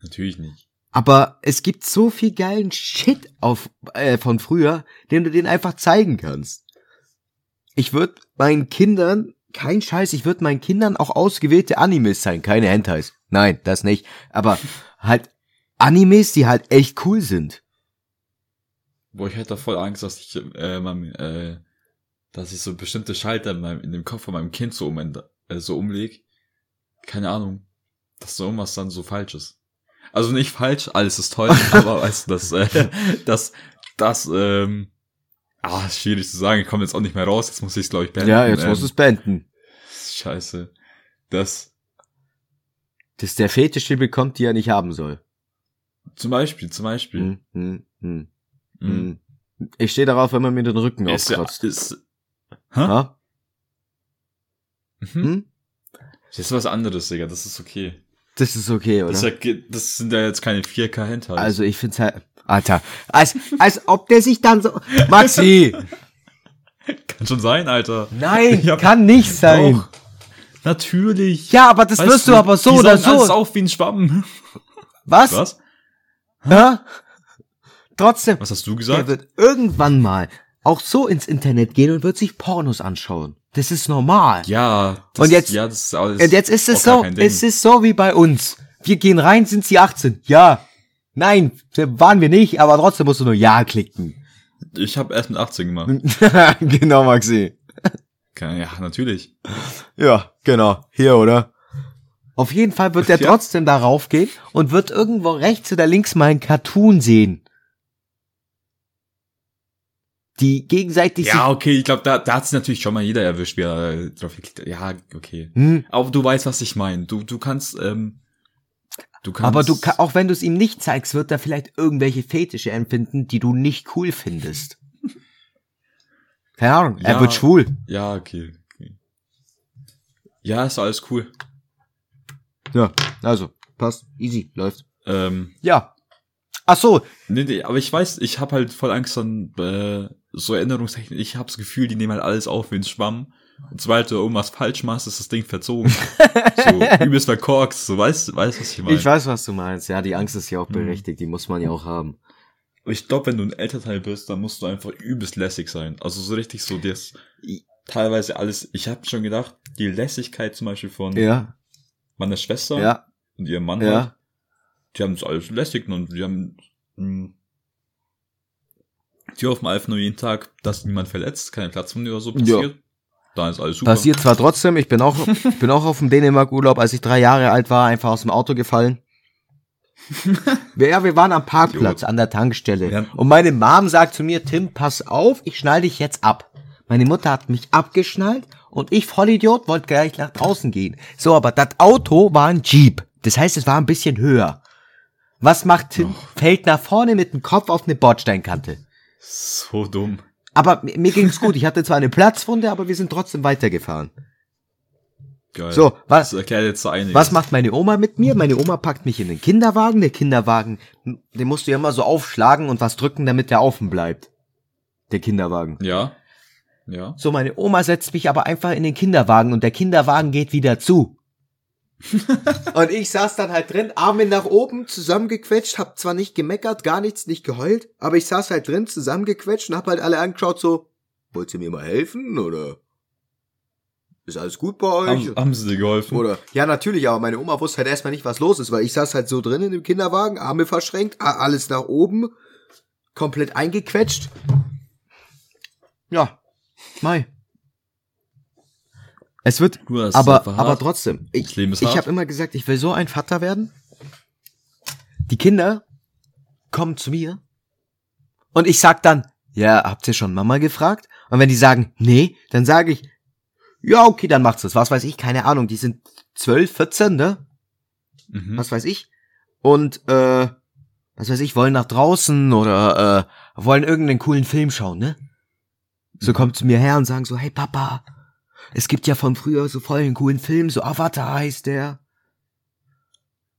Natürlich nicht. Aber es gibt so viel geilen Shit auf, äh, von früher, den du denen einfach zeigen kannst. Ich würde meinen Kindern, kein Scheiß, ich würde meinen Kindern auch ausgewählte Animes zeigen, keine Hentais. Nein, das nicht. Aber halt Animes, die halt echt cool sind. Boah, ich hätte voll Angst, dass ich, äh, mein, äh, dass ich so bestimmte Schalter in, meinem, in dem Kopf von meinem Kind so, um, äh, so umleg. Keine Ahnung. Dass so irgendwas dann so falsch ist. Also nicht falsch, alles ist toll, *laughs* aber weißt du, dass, äh, dass, das, ähm, ah, schwierig zu sagen, ich komme jetzt auch nicht mehr raus, jetzt muss ich es, glaube ich, beenden. Ja, jetzt ähm, musst du es beenden. Scheiße. Das, Dass der Fetische bekommt, die er nicht haben soll. zum Beispiel, zum Beispiel. Hm, hm, hm, Mhm. hm. Ich stehe darauf, wenn man mir den Rücken Ist ja, aufkratzt. ist, hä? Mhm. Hm? Das ist was anderes, Digga, das ist okay. Das ist okay, oder? Das, ja, das sind ja jetzt keine 4K Hentai. Also ich find's halt, Alter, als, als ob der sich dann so, Maxi, *laughs* Kann schon sein, Alter. nein, Ja, kann nicht sein. Doch. Natürlich. Ja, aber das Weißt wirst du aber so oder saugen alles so. auf wie ein Schwamm. Was? Was? Ja? Trotzdem, Was hast du der gesagt? wird irgendwann mal auch so ins Internet gehen und wird sich Pornos anschauen. Das ist normal. Ja. Das, Und jetzt- ja, das ist alles Und jetzt ist es so, es ist so wie bei uns. Wir gehen rein, sind sie 18? Ja. Nein, waren wir nicht, aber trotzdem musst du nur Ja klicken. Ich habe erst mit 18 gemacht. *laughs* genau, Maxi. Keine- Ja, natürlich. Ja, genau. Hier, oder? Auf jeden Fall wird er Ja. trotzdem darauf gehen und wird irgendwo rechts oder links mal ein Cartoon sehen. Die gegenseitig Ja, okay, ich glaube, da, da hat sich natürlich schon mal jeder erwischt, wie er äh, drauf geklickt hat. Ja, okay. hm, Aber du weißt, was ich meine. Du, du kannst, ähm, du kannst. aber du auch wenn du es ihm nicht zeigst, wird er vielleicht irgendwelche Fetische empfinden, die du nicht cool findest. Keine Ahnung, er Ja. wird schwul. Ja, okay. okay. Ja, ist alles cool. Ja, also, passt, easy, läuft. Ähm, Ja. Ach so, Nee, nee, aber ich weiß, ich habe halt voll Angst an äh, so Erinnerungstechnik. Ich habe das Gefühl, die nehmen halt alles auf wie ein Schwamm. Und sobald du irgendwas falsch machst, ist das Ding verzogen. *laughs* so übelst verkorkst. So weißt, weißt was ich meine? ich weiß, was du meinst. Ja, die Angst ist ja auch berechtigt, die muss man ja auch haben. Ich glaube, wenn du ein Elternteil bist, dann musst du einfach übelst lässig sein. Also so richtig so das teilweise alles. Ich habe schon gedacht, die Lässigkeit zum Beispiel von Ja, meiner Schwester ja, und ihrem Mann, ja. halt, die haben es alles lässig und die haben mh, die hoffen einfach nur jeden Tag, dass niemand verletzt, keine Platzwunde oder so passiert. Da ist alles super. Passiert zwar trotzdem, ich bin auch, bin auch auf dem Dänemark-Urlaub, als ich drei Jahre alt war, einfach aus dem Auto gefallen. *laughs* Ja, wir waren am Parkplatz, an der Tankstelle. Ja. Und meine Mom sagt zu mir, Tim, pass auf, ich schnall dich jetzt ab. Meine Mutter hat mich abgeschnallt und ich, Vollidiot, wollte gleich nach draußen gehen. So, aber das Auto war ein Jeep. Das heißt, es war ein bisschen höher. Was macht Tim? Fällt nach vorne mit dem Kopf auf eine Bordsteinkante. so dumm. Aber mir mir ging's gut. Ich hatte zwar eine Platzwunde, aber wir sind trotzdem weitergefahren. Geil. So, was, Das erklärt jetzt so einiges. was macht meine Oma mit mir? Meine Oma packt mich in den Kinderwagen. Der Kinderwagen, den musst du ja immer so aufschlagen und was drücken, damit der offen bleibt. Der Kinderwagen. Ja. Ja. So, meine Oma setzt mich aber einfach in den Kinderwagen und der Kinderwagen geht wieder zu. *laughs* und ich saß dann halt drin, Arme nach oben, zusammengequetscht, hab zwar nicht gemeckert, gar nichts, nicht geheult, aber ich saß halt drin, zusammengequetscht und hab halt alle angeschaut so, wollt ihr mir mal helfen, oder? Ist alles gut bei euch? Haben, haben sie dir geholfen? Oder, ja, natürlich, aber meine Oma wusste halt erstmal nicht, was los ist, weil ich saß halt so drin in dem Kinderwagen, Arme verschränkt, alles nach oben, komplett eingequetscht. Ja, Mai. Es wird, aber, aber trotzdem, ich, ich habe immer gesagt, ich will so ein Vater werden. Die Kinder kommen zu mir und ich sag dann, ja, habt ihr schon Mama gefragt? Und wenn die sagen, nee, dann sage ich, ja, okay, dann macht's das. Was weiß ich, keine Ahnung, die sind 12, 14, ne? Mhm. Was weiß ich. Und, äh, was weiß ich, wollen nach draußen oder äh, wollen irgendeinen coolen Film schauen, ne? So kommt zu mir her und sagen so, hey Papa, es gibt ja von früher so voll einen coolen Film, so Avatar heißt der.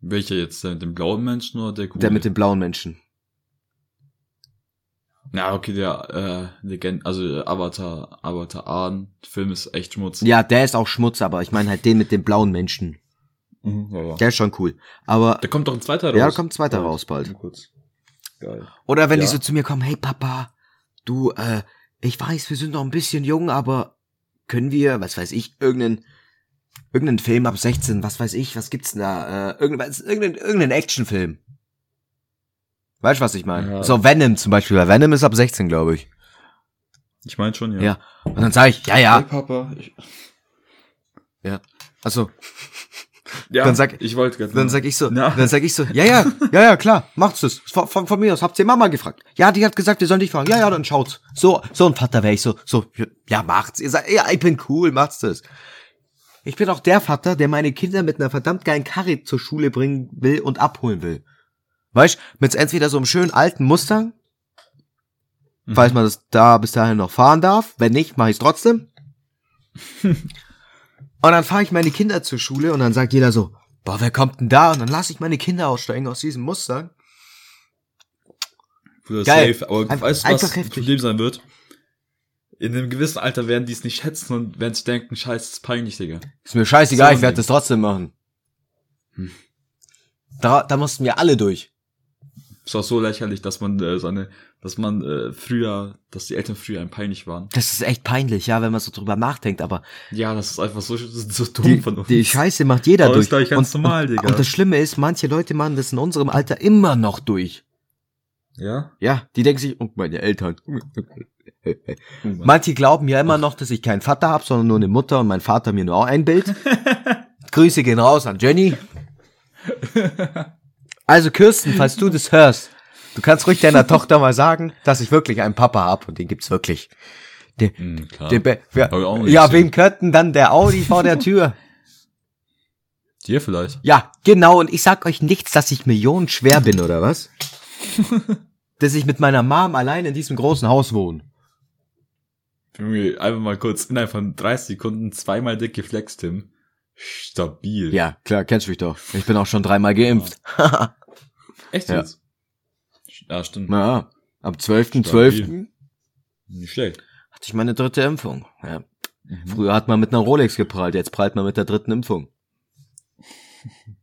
Welcher jetzt? Der mit dem blauen Menschen oder der coole? Der mit den blauen Menschen. Ja, okay, der äh, Legend, also äh, Avatar, Avatar Ahn, Film ist echt schmutzig. Ja, der ist auch Schmutz, aber ich meine halt den mit den blauen Menschen. Mhm, ja, ja. Der ist schon cool. Aber, Da kommt doch ein zweiter raus. ja, da kommt ein zweiter Bald. raus bald. Geil. Oder wenn die Ja. so zu mir kommen, hey Papa, du, äh, ich weiß, wir sind noch ein bisschen jung, aber können wir, was weiß ich, irgendeinen, irgendeinen Film ab 16, was weiß ich, was gibt's denn da, äh, irgendein, irgendein, irgendein Actionfilm. Weißt du, was ich meine? Ja. So Venom zum Beispiel, weil Venom ist ab 16, glaube ich. Ich meine schon, ja. Ja. Und dann sage ich, ja, Hey, ja, Papa. Ich, also, *laughs* ja, Dann sag- ich wollte gerade. Dann sag ich so, Ja. dann sag ich so, ja, ja, ja, ja, klar, macht's das. Von, von, von mir aus, habt ihr Mama gefragt? Ja, die hat gesagt, ihr sollt dich fragen. Ja, ja, dann schaut's. So, so ein Vater wäre ich so, so, ja, macht's. Ihr sagt, ja, ich bin cool, macht's das. Ich bin auch der Vater, der meine Kinder mit einer verdammt geilen Karre zur Schule bringen will und abholen will. Weißt, mit entweder so einem schönen alten Mustang, Mhm. falls man das da bis dahin noch fahren darf. Wenn nicht, mache ich's trotzdem. *laughs* und dann fahre ich meine Kinder zur Schule und dann sagt jeder so, boah, wer kommt denn da? Und dann lasse ich meine Kinder aussteigen aus diesem Mustang. Für Geil. Safe. Aber Ein- weißt du, was das heftig. Problem sein wird? In einem gewissen Alter werden die es nicht schätzen und werden sich denken, scheiße, das ist peinlich, Digga. Ist mir scheißegal, So ich werde ein das trotzdem machen. Hm. Da, da mussten wir alle durch. Ist auch so lächerlich, dass man äh, seine, dass man äh, früher, dass die Eltern früher einem peinlich waren. Das ist echt peinlich, ja, wenn man so drüber nachdenkt, aber Ja, das ist einfach so, so dumm die, von uns. die Scheiße macht jeder Aber durch. ist ganz und, normal, und, Digga. und das Schlimme ist, manche Leute machen das in unserem Alter immer noch durch. ja? Ja, die denken sich, und meine Eltern. Oh, *laughs* Manche glauben ja immer noch, dass ich keinen Vater habe, sondern nur eine Mutter und mein Vater mir nur auch ein Bild. *laughs* Grüße gehen raus an Jenny. *laughs* Also Kirsten, falls du das hörst, du kannst ruhig deiner *laughs* Tochter mal sagen, dass ich wirklich einen Papa hab und den gibt's wirklich. Der, Hm, klar. der, wer, ja, gesehen. wem gehört denn dann der Audi vor der Tür? *laughs* Dir vielleicht. Ja, genau, und ich sag euch nichts, dass ich millionenschwer bin, oder was? *laughs* dass ich mit meiner Mom allein in diesem großen Haus wohne. Junge, einfach mal kurz innerhalb von 30 Sekunden zweimal dick geflext, Tim. Stabil. Ja, klar, kennst du mich doch. Ich bin auch schon dreimal geimpft. Echt Ja. jetzt? Ja, stimmt. Ja, am 12.12. Stabil. Nicht schlecht. hatte ich meine dritte Impfung. Ja. Mhm. Früher hat man mit einer Rolex geprallt, jetzt prallt man mit der dritten Impfung. *laughs*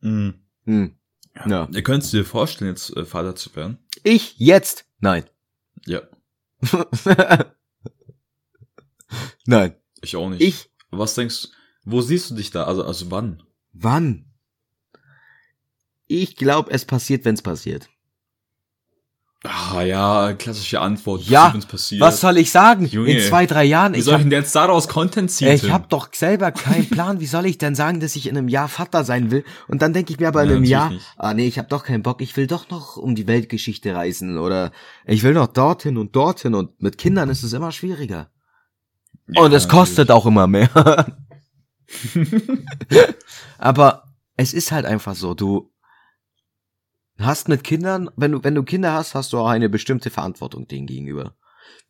Mhm. Hm. Ja. Ihr könnt dir vorstellen, jetzt äh, Vater zu werden. Ich jetzt? Nein. Ja, *laughs* Nein. ich auch nicht. Ich? Was denkst wo siehst du dich da? Also, also wann? Wann? Ich glaube, es passiert, wenn es passiert. Ah ja, klassische Antwort. Ja. Was soll ich sagen? Junge. In zwei, drei Jahren. Wie Ich soll ich denn jetzt daraus Content ziehen? ich habe doch selber keinen Plan. Wie soll ich denn sagen, dass ich in einem Jahr Vater sein will? Und dann denke ich mir aber in Ja, einem natürlich Jahr, nicht. ah nee, ich habe doch keinen Bock. Ich will doch noch um die Weltgeschichte reisen oder ich will noch dorthin und dorthin und mit Kindern ist es immer schwieriger. Ja, und es kostet auch immer mehr. *laughs* Aber es ist halt einfach so, du hast mit Kindern, wenn du, wenn du Kinder hast, hast du auch eine bestimmte Verantwortung denen gegenüber.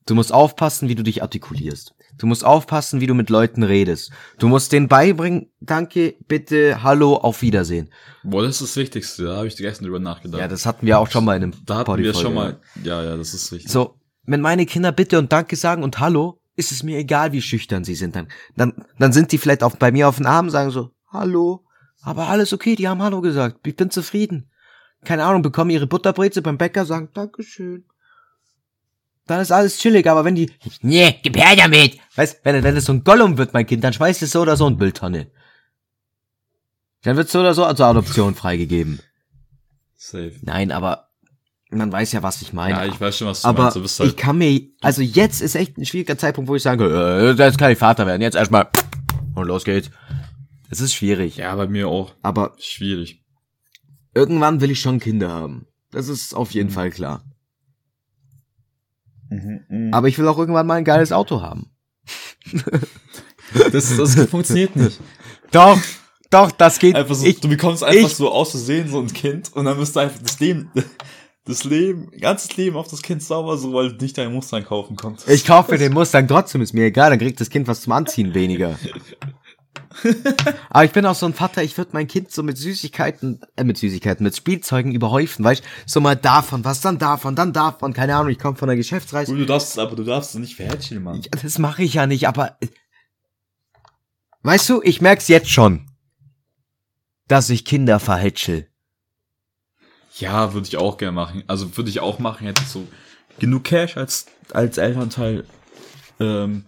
Du musst aufpassen, wie du dich artikulierst. Du musst aufpassen, wie du mit Leuten redest. Du musst denen beibringen, danke, bitte, hallo, auf Wiedersehen. Boah, das ist das Wichtigste. Da habe ich gestern drüber nachgedacht. Ja, das hatten wir auch schon mal in einem da hatten wir schon ja. mal. Ja, ja, das ist richtig. So, wenn meine Kinder bitte und danke sagen und hallo, ist es mir egal, wie schüchtern sie sind. Dann, dann, dann sind die vielleicht auf, bei mir auf den Arm, sagen so, hallo, aber alles okay, die haben hallo gesagt, ich bin zufrieden. Keine Ahnung, bekommen ihre Butterbreze beim Bäcker, sagen Dankeschön. Dann ist alles chillig, aber wenn die, nee, gib her damit. Weißt, wenn, wenn es so ein Gollum wird, mein Kind, dann schmeißt es so oder so in Mülltonne. Dann wird so oder so zur Adoption freigegeben. Safe. Nein, aber man weiß ja, was ich meine. Ja, ich weiß schon, was du Aber meinst. Bist halt, ich kann mir, also jetzt ist echt ein schwieriger Zeitpunkt, wo ich sage, äh, jetzt kann ich Vater werden, jetzt erstmal und los geht's. Es ist schwierig, ja, bei mir auch aber schwierig. Irgendwann will ich schon Kinder haben. Das ist auf jeden Mhm. Fall klar. Aber ich will auch irgendwann mal ein geiles Auto haben. das, das *laughs* funktioniert nicht. Doch, doch, das geht. Einfach so, ich, du bekommst einfach ich- so aus Versehen so ein Kind und dann wirst du einfach das Leben, das Leben, ganzes Leben auf das Kind sauber, so weil du nicht deinen Mustang kaufen konntest. ich kaufe mir den Mustang trotzdem, ist mir egal, dann kriegt das Kind was zum Anziehen weniger. *laughs* Aber ich bin auch so ein Vater, ich würde mein Kind so mit Süßigkeiten, äh, mit Süßigkeiten, mit Spielzeugen überhäufen, weißt So mal davon, was dann davon, dann davon, keine Ahnung, ich komme von der Geschäftsreise. Du, du darfst, aber du darfst es nicht verhätscheln, Mann. Ja, das mache ich ja nicht, aber weißt du, ich merk's jetzt schon, dass ich Kinder verhätschel. Ja, würde ich auch gerne machen. Also würde ich auch machen, hätte ich so genug Cash als, als Elternteil. Ähm,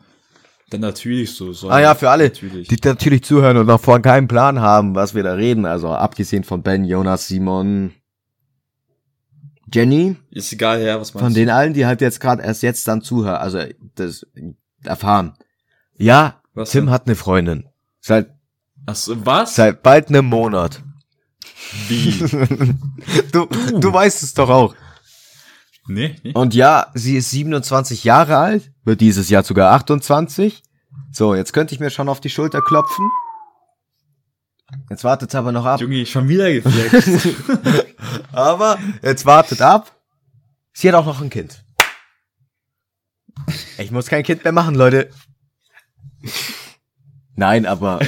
dann natürlich so. so Ah ja, für alle, Natürlich. die natürlich zuhören und noch vorhin keinen Plan haben, was wir da reden. Also abgesehen von Ben, Jonas, Simon, Jenny, Ist egal, ja, was meinst von den allen, die halt jetzt gerade erst jetzt dann zuhören, also das erfahren. Ja, Was Tim denn? hat eine Freundin. Seit, Achso, was? seit bald einem Monat. Wie? *laughs* Du, du weißt es doch auch. Nee, nee. Und ja, sie ist 27 Jahre alt, wird dieses Jahr sogar 28. So, jetzt könnte ich mir schon auf die Schulter klopfen. Jetzt wartet's aber noch ab. Junge, schon wieder geflext. *laughs* Aber jetzt wartet ab. Sie hat auch noch ein Kind. Ich muss kein Kind mehr machen, Leute. Nein, aber. *laughs*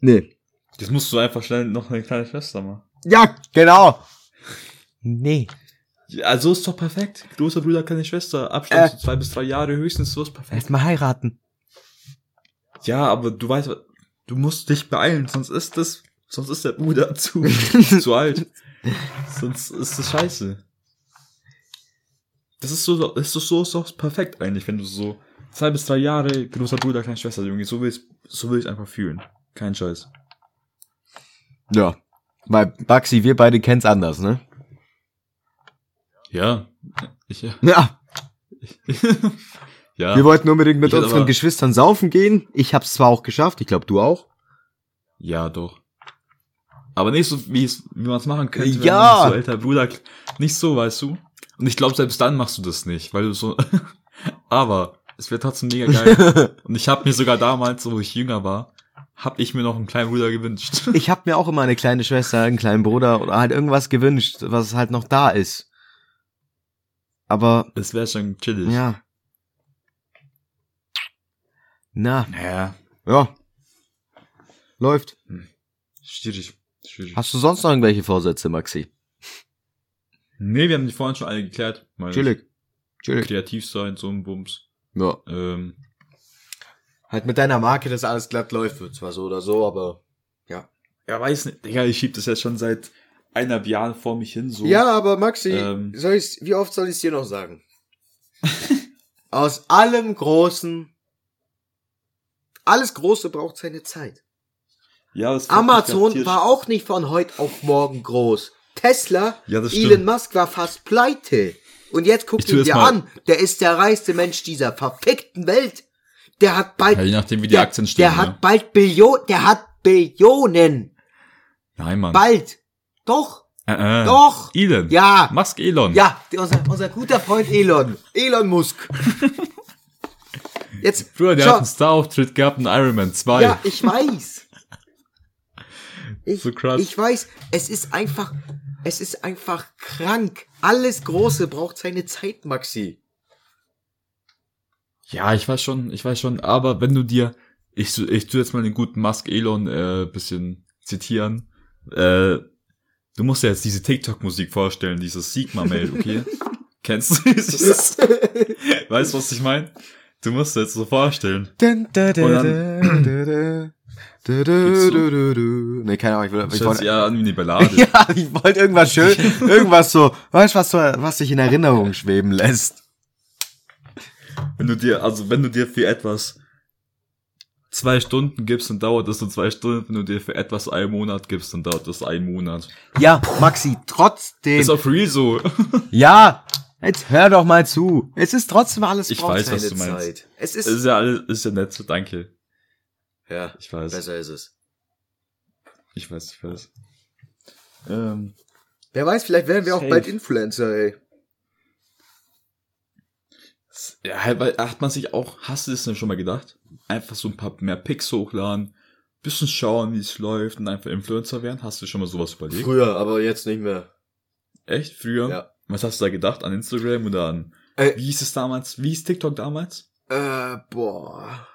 nee. Jetzt musst du einfach schnell noch eine kleine Schwester machen. Ja, genau. Nee. Ja, Also ist doch perfekt. Großer Bruder, kleine Schwester. Abstand Äh. zwei bis drei Jahre höchstens, so ist perfekt. Erstmal heiraten. Ja, aber du weißt, du musst dich beeilen, sonst ist das, sonst ist der Bruder *laughs* zu, *laughs* zu alt. Sonst ist das scheiße. Das ist so, ist so, so perfekt eigentlich, wenn du so zwei bis drei Jahre großer Bruder, kleine Schwester, Junge, so will ich, so will ich einfach fühlen. Kein Scheiß. Ja. Weil Baxi, wir beide kennen's anders, ne? Ja. Ich, ja. Ja. *laughs* ja. Wir wollten unbedingt mit Ich unseren aber- Geschwistern saufen gehen. Ich hab's zwar auch geschafft, ich glaube du auch. Ja, doch. Aber nicht so, wie es, wie man es machen könnte, wenn Ja. man so älter Bruder, nicht so, weißt du? Und ich glaube, selbst dann machst du das nicht, weil du so, *laughs* aber es wäre trotzdem mega geil. *laughs* Und ich habe mir sogar damals, wo ich jünger war, hab ich mir noch einen kleinen Bruder gewünscht. Ich hab mir auch immer eine kleine Schwester, einen kleinen Bruder oder halt irgendwas gewünscht, was halt noch da ist. Aber, Das wäre schon chillig. ja. Na, Naja, ja. Läuft. schwierig. schwierig. Hast du sonst noch irgendwelche Vorsätze, Maxi? Nee, wir haben die vorhin schon alle geklärt. Chillig. Chillig. Kreativ sein, so ein Bums. Ja. Ähm, Halt mit deiner Marke, dass alles glatt läuft, wird zwar so oder so, aber ja. ja, weiß nicht. Digga, ich schieb das jetzt schon seit eineinhalb Jahren vor mich hin so. Ja, aber Maxi, Ähm. soll ich's, wie oft soll ich es dir noch sagen? *laughs* Aus allem Großen, alles Große braucht seine Zeit. ja Amazon war auch nicht von heute auf morgen groß. Tesla, Ja, Elon stimmt. Musk war fast pleite. Und jetzt guck ihn dir mal- an. Der ist der reichste Mensch dieser verfickten Welt. Der hat bald, Ja, je nachdem, wie die der, Aktien stehen. der hat ne? bald Billionen, der hat Billionen. Nein, Mann. Bald. Doch, Äh, äh. doch. Elon. Ja. Musk Elon. Ja, unser, unser guter Freund Elon. Elon Musk. *laughs* Jetzt, Früher, der schau, hat einen Star-Auftritt gehabt in Iron Man 2. Ja, ich weiß. Ich, So krass. ich weiß, es ist einfach, es ist einfach krank. Alles Große braucht seine Zeit, Maxi. Ja, ich weiß schon, ich weiß schon, aber wenn du dir, ich, ich tu jetzt mal den guten Musk Elon äh, bisschen zitieren, äh, du musst dir jetzt diese TikTok-Musik vorstellen, dieses Sigma-Mail, okay? *laughs* Kennst du dieses? *laughs* weißt du, was ich meine? Du musst dir jetzt so vorstellen. Nee, keine Ahnung, ich, Das ich wollte, ja an wie eine Ballade. *laughs* ja, ich wollte irgendwas schön, irgendwas so, weißt du, was, so, was sich in Erinnerung schweben lässt. Wenn du dir, also wenn du dir für etwas zwei Stunden gibst, dann dauert das so zwei Stunden. Wenn du dir für etwas einen Monat gibst, dann dauert das einen Monat. Ja, Maxi, trotzdem. Ist auf real so. *laughs* Ja, jetzt hör doch mal zu. Es ist trotzdem alles Ich weiß, was du meinst. Zeit. Es ist, ist ja alles, ist ja nett, so danke. ja, Ich weiß. besser ist es. Ich weiß, ich weiß. Ähm, Wer weiß, vielleicht werden wir auch Safe. bald Influencer, ey. Ja, halt, weil hat man sich auch, hast du das denn schon mal gedacht? Einfach so ein paar mehr Pics hochladen, bisschen schauen, wie es läuft und einfach Influencer werden? Hast du schon mal sowas überlegt? Früher, aber jetzt nicht mehr. Echt? Früher? Ja. Was hast du da gedacht? An Instagram oder an, Äh, wie hieß es damals? Wie hieß TikTok damals? äh, boah.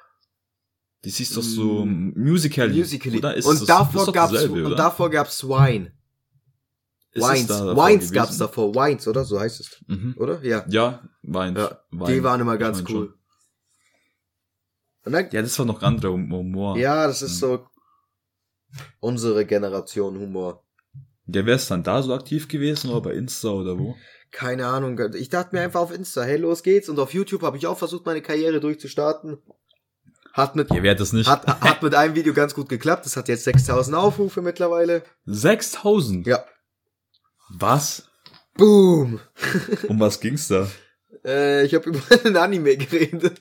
Das hieß doch so Musically. Musically. Ist und davor gab's, und davor gab's Wine. Es Wines. Wines gewesen? gab's davor. Wines, oder? So heißt es. Mhm. Oder? Ja. Ja, Wein. Ja. Die waren immer ganz cool. schon. Und dann, Ja, das war noch anderer Humor. ja, das ist so unsere Generation Humor. Der wäre es dann da so aktiv gewesen oder bei Insta oder wo? Keine Ahnung. Ich dachte mir einfach auf Insta, hey, los geht's. Und auf YouTube habe ich auch versucht, meine Karriere durchzustarten. Hat mit, Ihr werdet es nicht. hat, hat mit einem Video ganz gut geklappt. Das hat jetzt 6000 Aufrufe mittlerweile. 6000? Ja. Was? Boom. Um was ging's da? Äh, ich habe über *laughs* einen Anime geredet.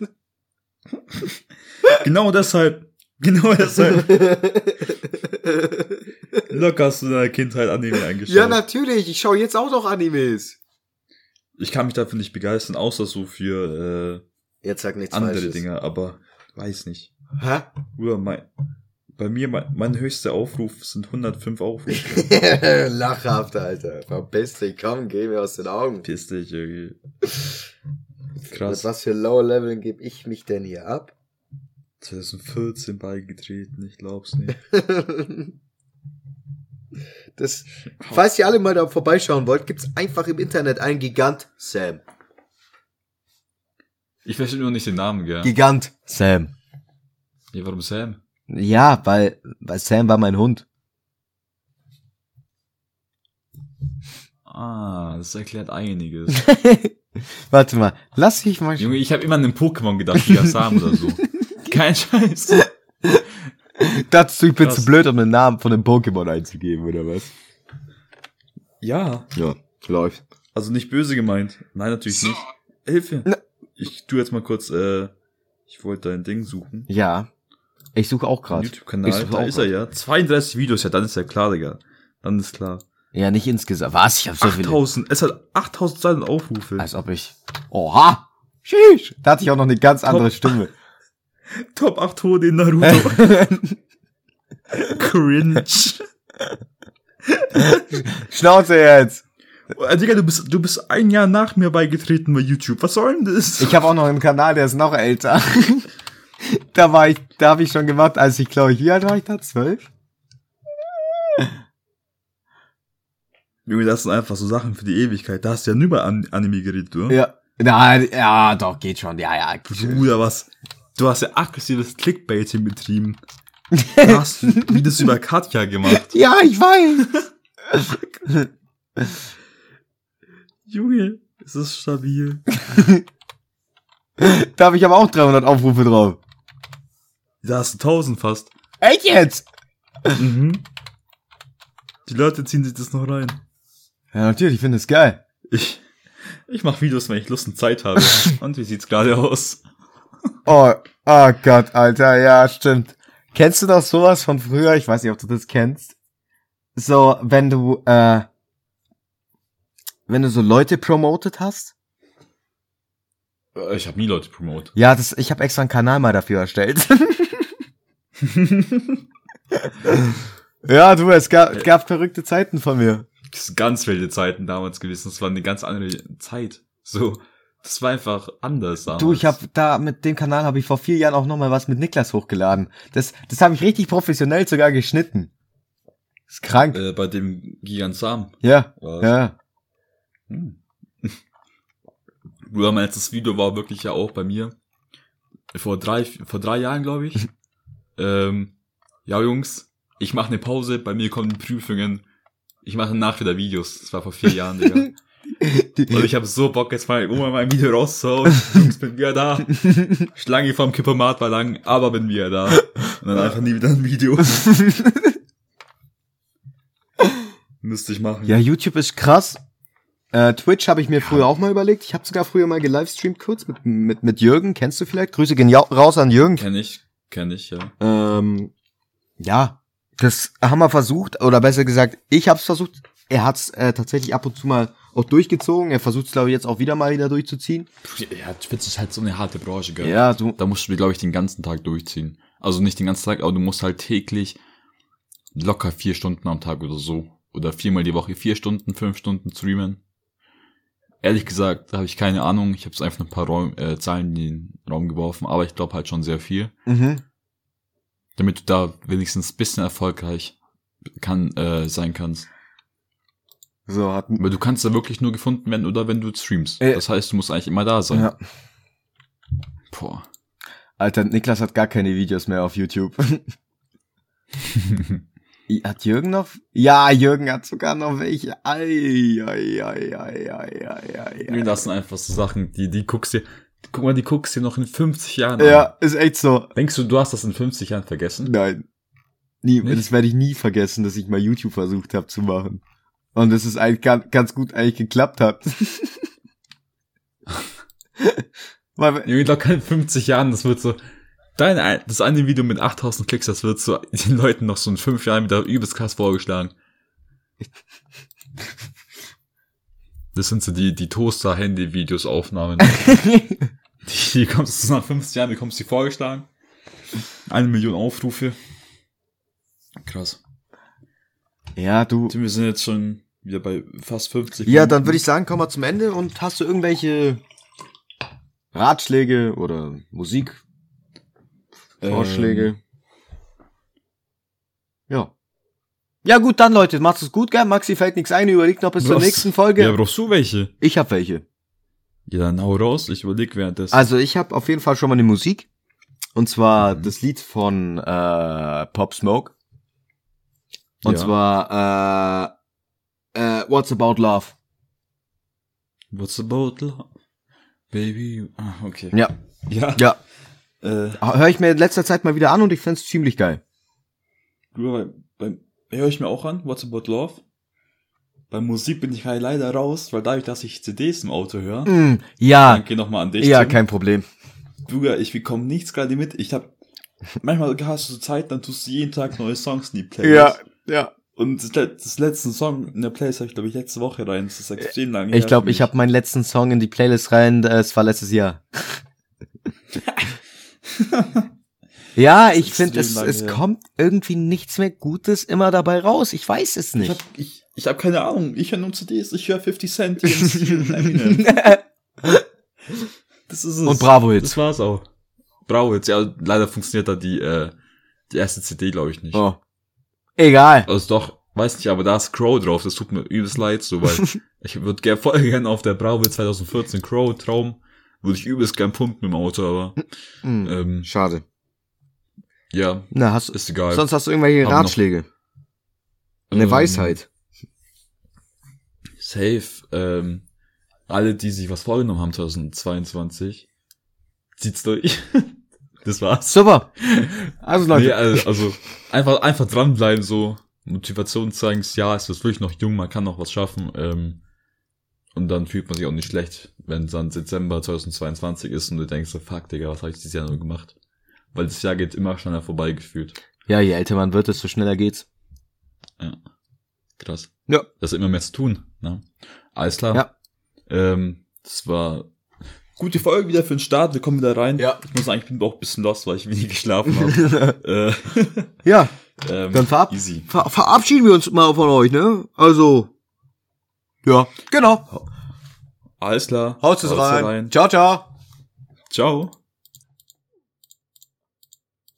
*laughs* genau deshalb. Genau deshalb. *laughs* Locker hast du in deiner Kindheit Anime eingeschaut. ja, natürlich. Ich schaue jetzt auch noch Animes. ich kann mich dafür nicht begeistern, außer so für Jetzt sag nichts äh, andere Falsches. Dinge, aber weiß nicht. Hä? Bruder, mein, bei mir, mein, mein höchster Aufruf sind 105 Aufrufe. *laughs* Lachhaft, Alter. Verpiss dich, komm, geh mir aus den Augen. Piss dich, irgendwie. Mit Krass. was für Lower Leveln gebe ich mich denn hier ab? 2014 beigetreten, ich glaub's nicht. *laughs* Das, falls ihr alle mal da vorbeischauen wollt, gibt's einfach im Internet einen Gigant Sam. Ich verstehe nur nicht den Namen, gell? Gigant Sam. Ja, warum Sam? Ja, weil, weil Sam war mein Hund. Ah, das erklärt einiges. *laughs* Warte mal, lass mich mal. Junge, ich habe immer an den Pokémon gedacht, wie Sam oder so. *laughs* Kein Scheiß. Dazu, ich bin Krass. zu blöd, um den Namen von dem Pokémon einzugeben, oder was? Ja, Ja, läuft. also nicht böse gemeint. Nein, natürlich nicht. Hilfe. Na. Ich tu jetzt mal kurz, äh, ich wollte dein Ding suchen. Ja. Ich suche auch gerade. YouTube-Kanal, da auch ist er ja. 32 Videos, ja, dann ist ja klar, Digga. Dann ist klar. Ja, nicht insgesamt. Was? Ich hab so viele. 8000, es hat 8200 Aufrufe. Als ob ich. Oha! Sheesh! Da hatte ich auch noch eine ganz andere Stimme. *laughs* Top 8 Tode in Naruto. *laughs* Cringe. *laughs* Schnauze jetzt! Äh, Digga, du bist, du bist ein Jahr nach mir beigetreten bei YouTube. Was soll denn das? Ich habe auch noch einen Kanal, der ist noch älter. *laughs* da war ich, da habe ich schon gemacht, als ich glaube ich, wie alt war ich da? Zwölf? Junge, das sind einfach so Sachen für die Ewigkeit. Da hast du ja nur über An Anime geredet, du. Ja. Nein, ja, doch, geht schon. Ja, ja. Bruder, was? Du hast ja aggressives Clickbaiting betrieben. Du hast *laughs* Videos über Katja gemacht. Ja, ich weiß. *laughs* Junge, es ist stabil. Da habe ich aber auch 300 Aufrufe drauf. Da hast du 1000 fast. Echt jetzt? Mhm. Die Leute ziehen sich das noch rein. Ja, natürlich, ich finde es geil. Ich, ich mache Videos, wenn ich Lust und Zeit habe. *laughs* und wie sieht's gerade aus? Oh, oh Gott, Alter, ja, stimmt. Kennst du noch sowas von früher? Ich weiß nicht, ob du das kennst. So, wenn du, äh, wenn du so Leute promotet hast? Äh, Ich habe nie Leute promote. Ja, das, ich habe extra einen Kanal mal dafür erstellt. *laughs* *laughs* ja, du, es gab, gab verrückte Zeiten von mir. Das sind ganz wilde Zeiten damals gewesen. Das war eine ganz andere Zeit. So, das war einfach anders damals. Du, ich habe da mit dem Kanal habe ich vor vier Jahren auch noch mal was mit Niklas hochgeladen. Das, das habe ich richtig professionell sogar geschnitten. Ist krank. äh, bei dem Gigant Sam. ja, Was? ja. Hm. *laughs* Bruder, mein letztes Video war wirklich ja auch bei mir. Vor drei, vor drei Jahren, glaube ich. *laughs* ähm, ja, Jungs, ich mache eine Pause, bei mir kommen die Prüfungen. Ich mache danach wieder Videos. Das war vor vier Jahren, Digga. *laughs* Und ich habe so Bock, jetzt mal um mal mein Video rauszuhauen. *laughs* Jungs, bin wieder da. *laughs* Schlange vom Kippomat war lang, aber bin wieder da. Und dann einfach nie wieder ein Video. Müsste ich machen. Ja, YouTube ist krass. Äh, Twitch habe ich mir früher auch mal überlegt. Ich habe sogar früher mal gelivestreamt kurz mit, mit, mit Jürgen. Kennst du vielleicht? Grüße gehen ja raus an Jürgen. Kenn ich, kenn ich, ja. Ähm, ja, das haben wir versucht, oder besser gesagt, ich habe es versucht. Er hat es äh, tatsächlich ab und zu mal auch durchgezogen. Er versucht es, glaube ich, jetzt auch wieder mal wieder durchzuziehen. Ja, Twitch ist halt so eine harte Branche, gell? Ja, du. Da musst du, glaube ich, den ganzen Tag durchziehen. Also nicht den ganzen Tag, aber du musst halt täglich locker vier Stunden am Tag oder so. Oder viermal die Woche vier Stunden, fünf Stunden streamen. Ehrlich gesagt, da habe ich keine Ahnung. Ich habe es einfach ein paar Raum, äh, Zahlen in den Raum geworfen, aber ich glaube halt schon sehr viel. Mhm. Damit du da wenigstens ein bisschen erfolgreich kann, äh, sein kannst. So, hat Weil du kannst da wirklich nur gefunden werden oder wenn du streamst. Äh, das heißt, du musst eigentlich immer da sein. ja. Boah. Alter, Niklas hat gar keine Videos mehr auf YouTube. *laughs* hat Jürgen noch? Ja, Jürgen hat sogar noch welche. Ei, ei, ei, ei, ei, ei, ei, das sind einfach so Sachen, die, die guckst dir, guck mal, die guckst dir noch in 50 Jahren Ja, an. ist echt so. Denkst du, du hast das in 50 Jahren vergessen? Nein. Nie, Nicht? das werde ich nie vergessen, dass ich mal YouTube versucht habe zu machen. Und dass es eigentlich ganz, gut eigentlich geklappt hat. *laughs* *laughs* Weil, Junge, locker in 50 Jahren, das wird so, dein, ein- das eine Video mit 8000 Klicks, das wird so den Leuten noch so in 5 Jahren wieder übelst krass vorgeschlagen. Das sind so die, die Toaster-Handy-Videos, Aufnahmen. *laughs* die, die kommst du nach 50 Jahren, bekommst du die vorgeschlagen. Eine Million Aufrufe. Krass. ja, du. Wir sind jetzt schon wieder bei fast 50. Ja, dann würde ich sagen, kommen wir zum Ende und hast du irgendwelche Ratschläge oder Musik? Vorschläge? Ja. Ja gut, dann Leute, macht's es gut, gell? Maxi fällt nichts ein, überlegt noch bis zur Was? nächsten Folge. Ja, brauchst du welche? ich hab welche. Ja, dann hau raus, ich überleg währenddessen. Also ich habe auf jeden Fall schon mal eine Musik. Und zwar Mhm. das Lied von äh, Pop Smoke. Und Ja. zwar äh, äh, What's About Love. What's about love? Baby, ah, okay. Ja, Ja. ja. Äh, Höre ich mir in letzter Zeit mal wieder an und ich find's ziemlich geil. höre ich mir auch an, What's about love? Bei Musik bin ich halt leider raus, weil dadurch, dass ich CDs im Auto höre, Mm, ja, danke nochmal an dich. ja, Tim. kein Problem. Bruder, ich bekomme nichts gerade mit. Ich hab, manchmal hast du Zeit, dann tust du jeden Tag neue Songs in die Playlist. ja. Und das, le- das letzte Song in der Playlist habe ich, glaube ich, letzte Woche rein. Das ist extrem lang. Ich glaube, ich habe meinen letzen Song in die Playlist rein, äh, es war letztes Jahr. *laughs* *laughs* ja, ich finde, es, es kommt irgendwie nichts mehr Gutes immer dabei raus. Ich weiß es Ich nicht. hab, ich, ich hab keine Ahnung. Ich höre nur CDs. Ich höre 50 Cent. *laughs* Das ist es. Und Bravo Hits. Das war's auch. Bravo jetzt. Ja, leider funktioniert da die, äh, die erste CD, glaube ich, nicht. Oh. Egal. Also doch, weiß nicht, aber da ist Crow drauf. Das tut mir übelst leid, so, weil *laughs* ich würde gern voll gern auf der Bravo 2014 Crow Traum. Würde ich übelst gern pumpen im Auto, aber, Hm, ähm, Schade. ja, Na, hast ist egal. sonst hast du irgendwelche Hab noch- Ratschläge. Eine Ähm, Weisheit. safe. Ähm, alle, die sich was vorgenommen haben 2022, zieht's durch. *laughs* das war's. Super. Also Leute. Nee, also, also einfach, einfach dranbleiben, so Motivation zeigen, ja, es ist wirklich noch jung, man kann noch was schaffen. Ähm, und dann fühlt man sich auch nicht schlecht, wenn es dann Dezember 2022 ist und du denkst so, fuck, Digga, was habe ich dieses Jahr nur gemacht? Weil das Jahr geht immer schneller vorbei gefühlt. Ja, je älter man wird, desto schneller geht's. Ja. Krass. Ja. Das ist immer mehr zu tun. Ne? Alles klar. Ja. Ähm, das war gute Folge wieder für den Start. Wir kommen wieder rein. Ja. Ich muss sagen, ich bin auch ein bisschen lost, weil ich wenig geschlafen habe. *laughs* äh, *laughs* Ja, ähm, dann verab easy. ver verabschieden wir uns mal von euch, ne? Also, ja, genau. Alles klar. Haut es Haut's rein. Ciao, ciao. Ciao.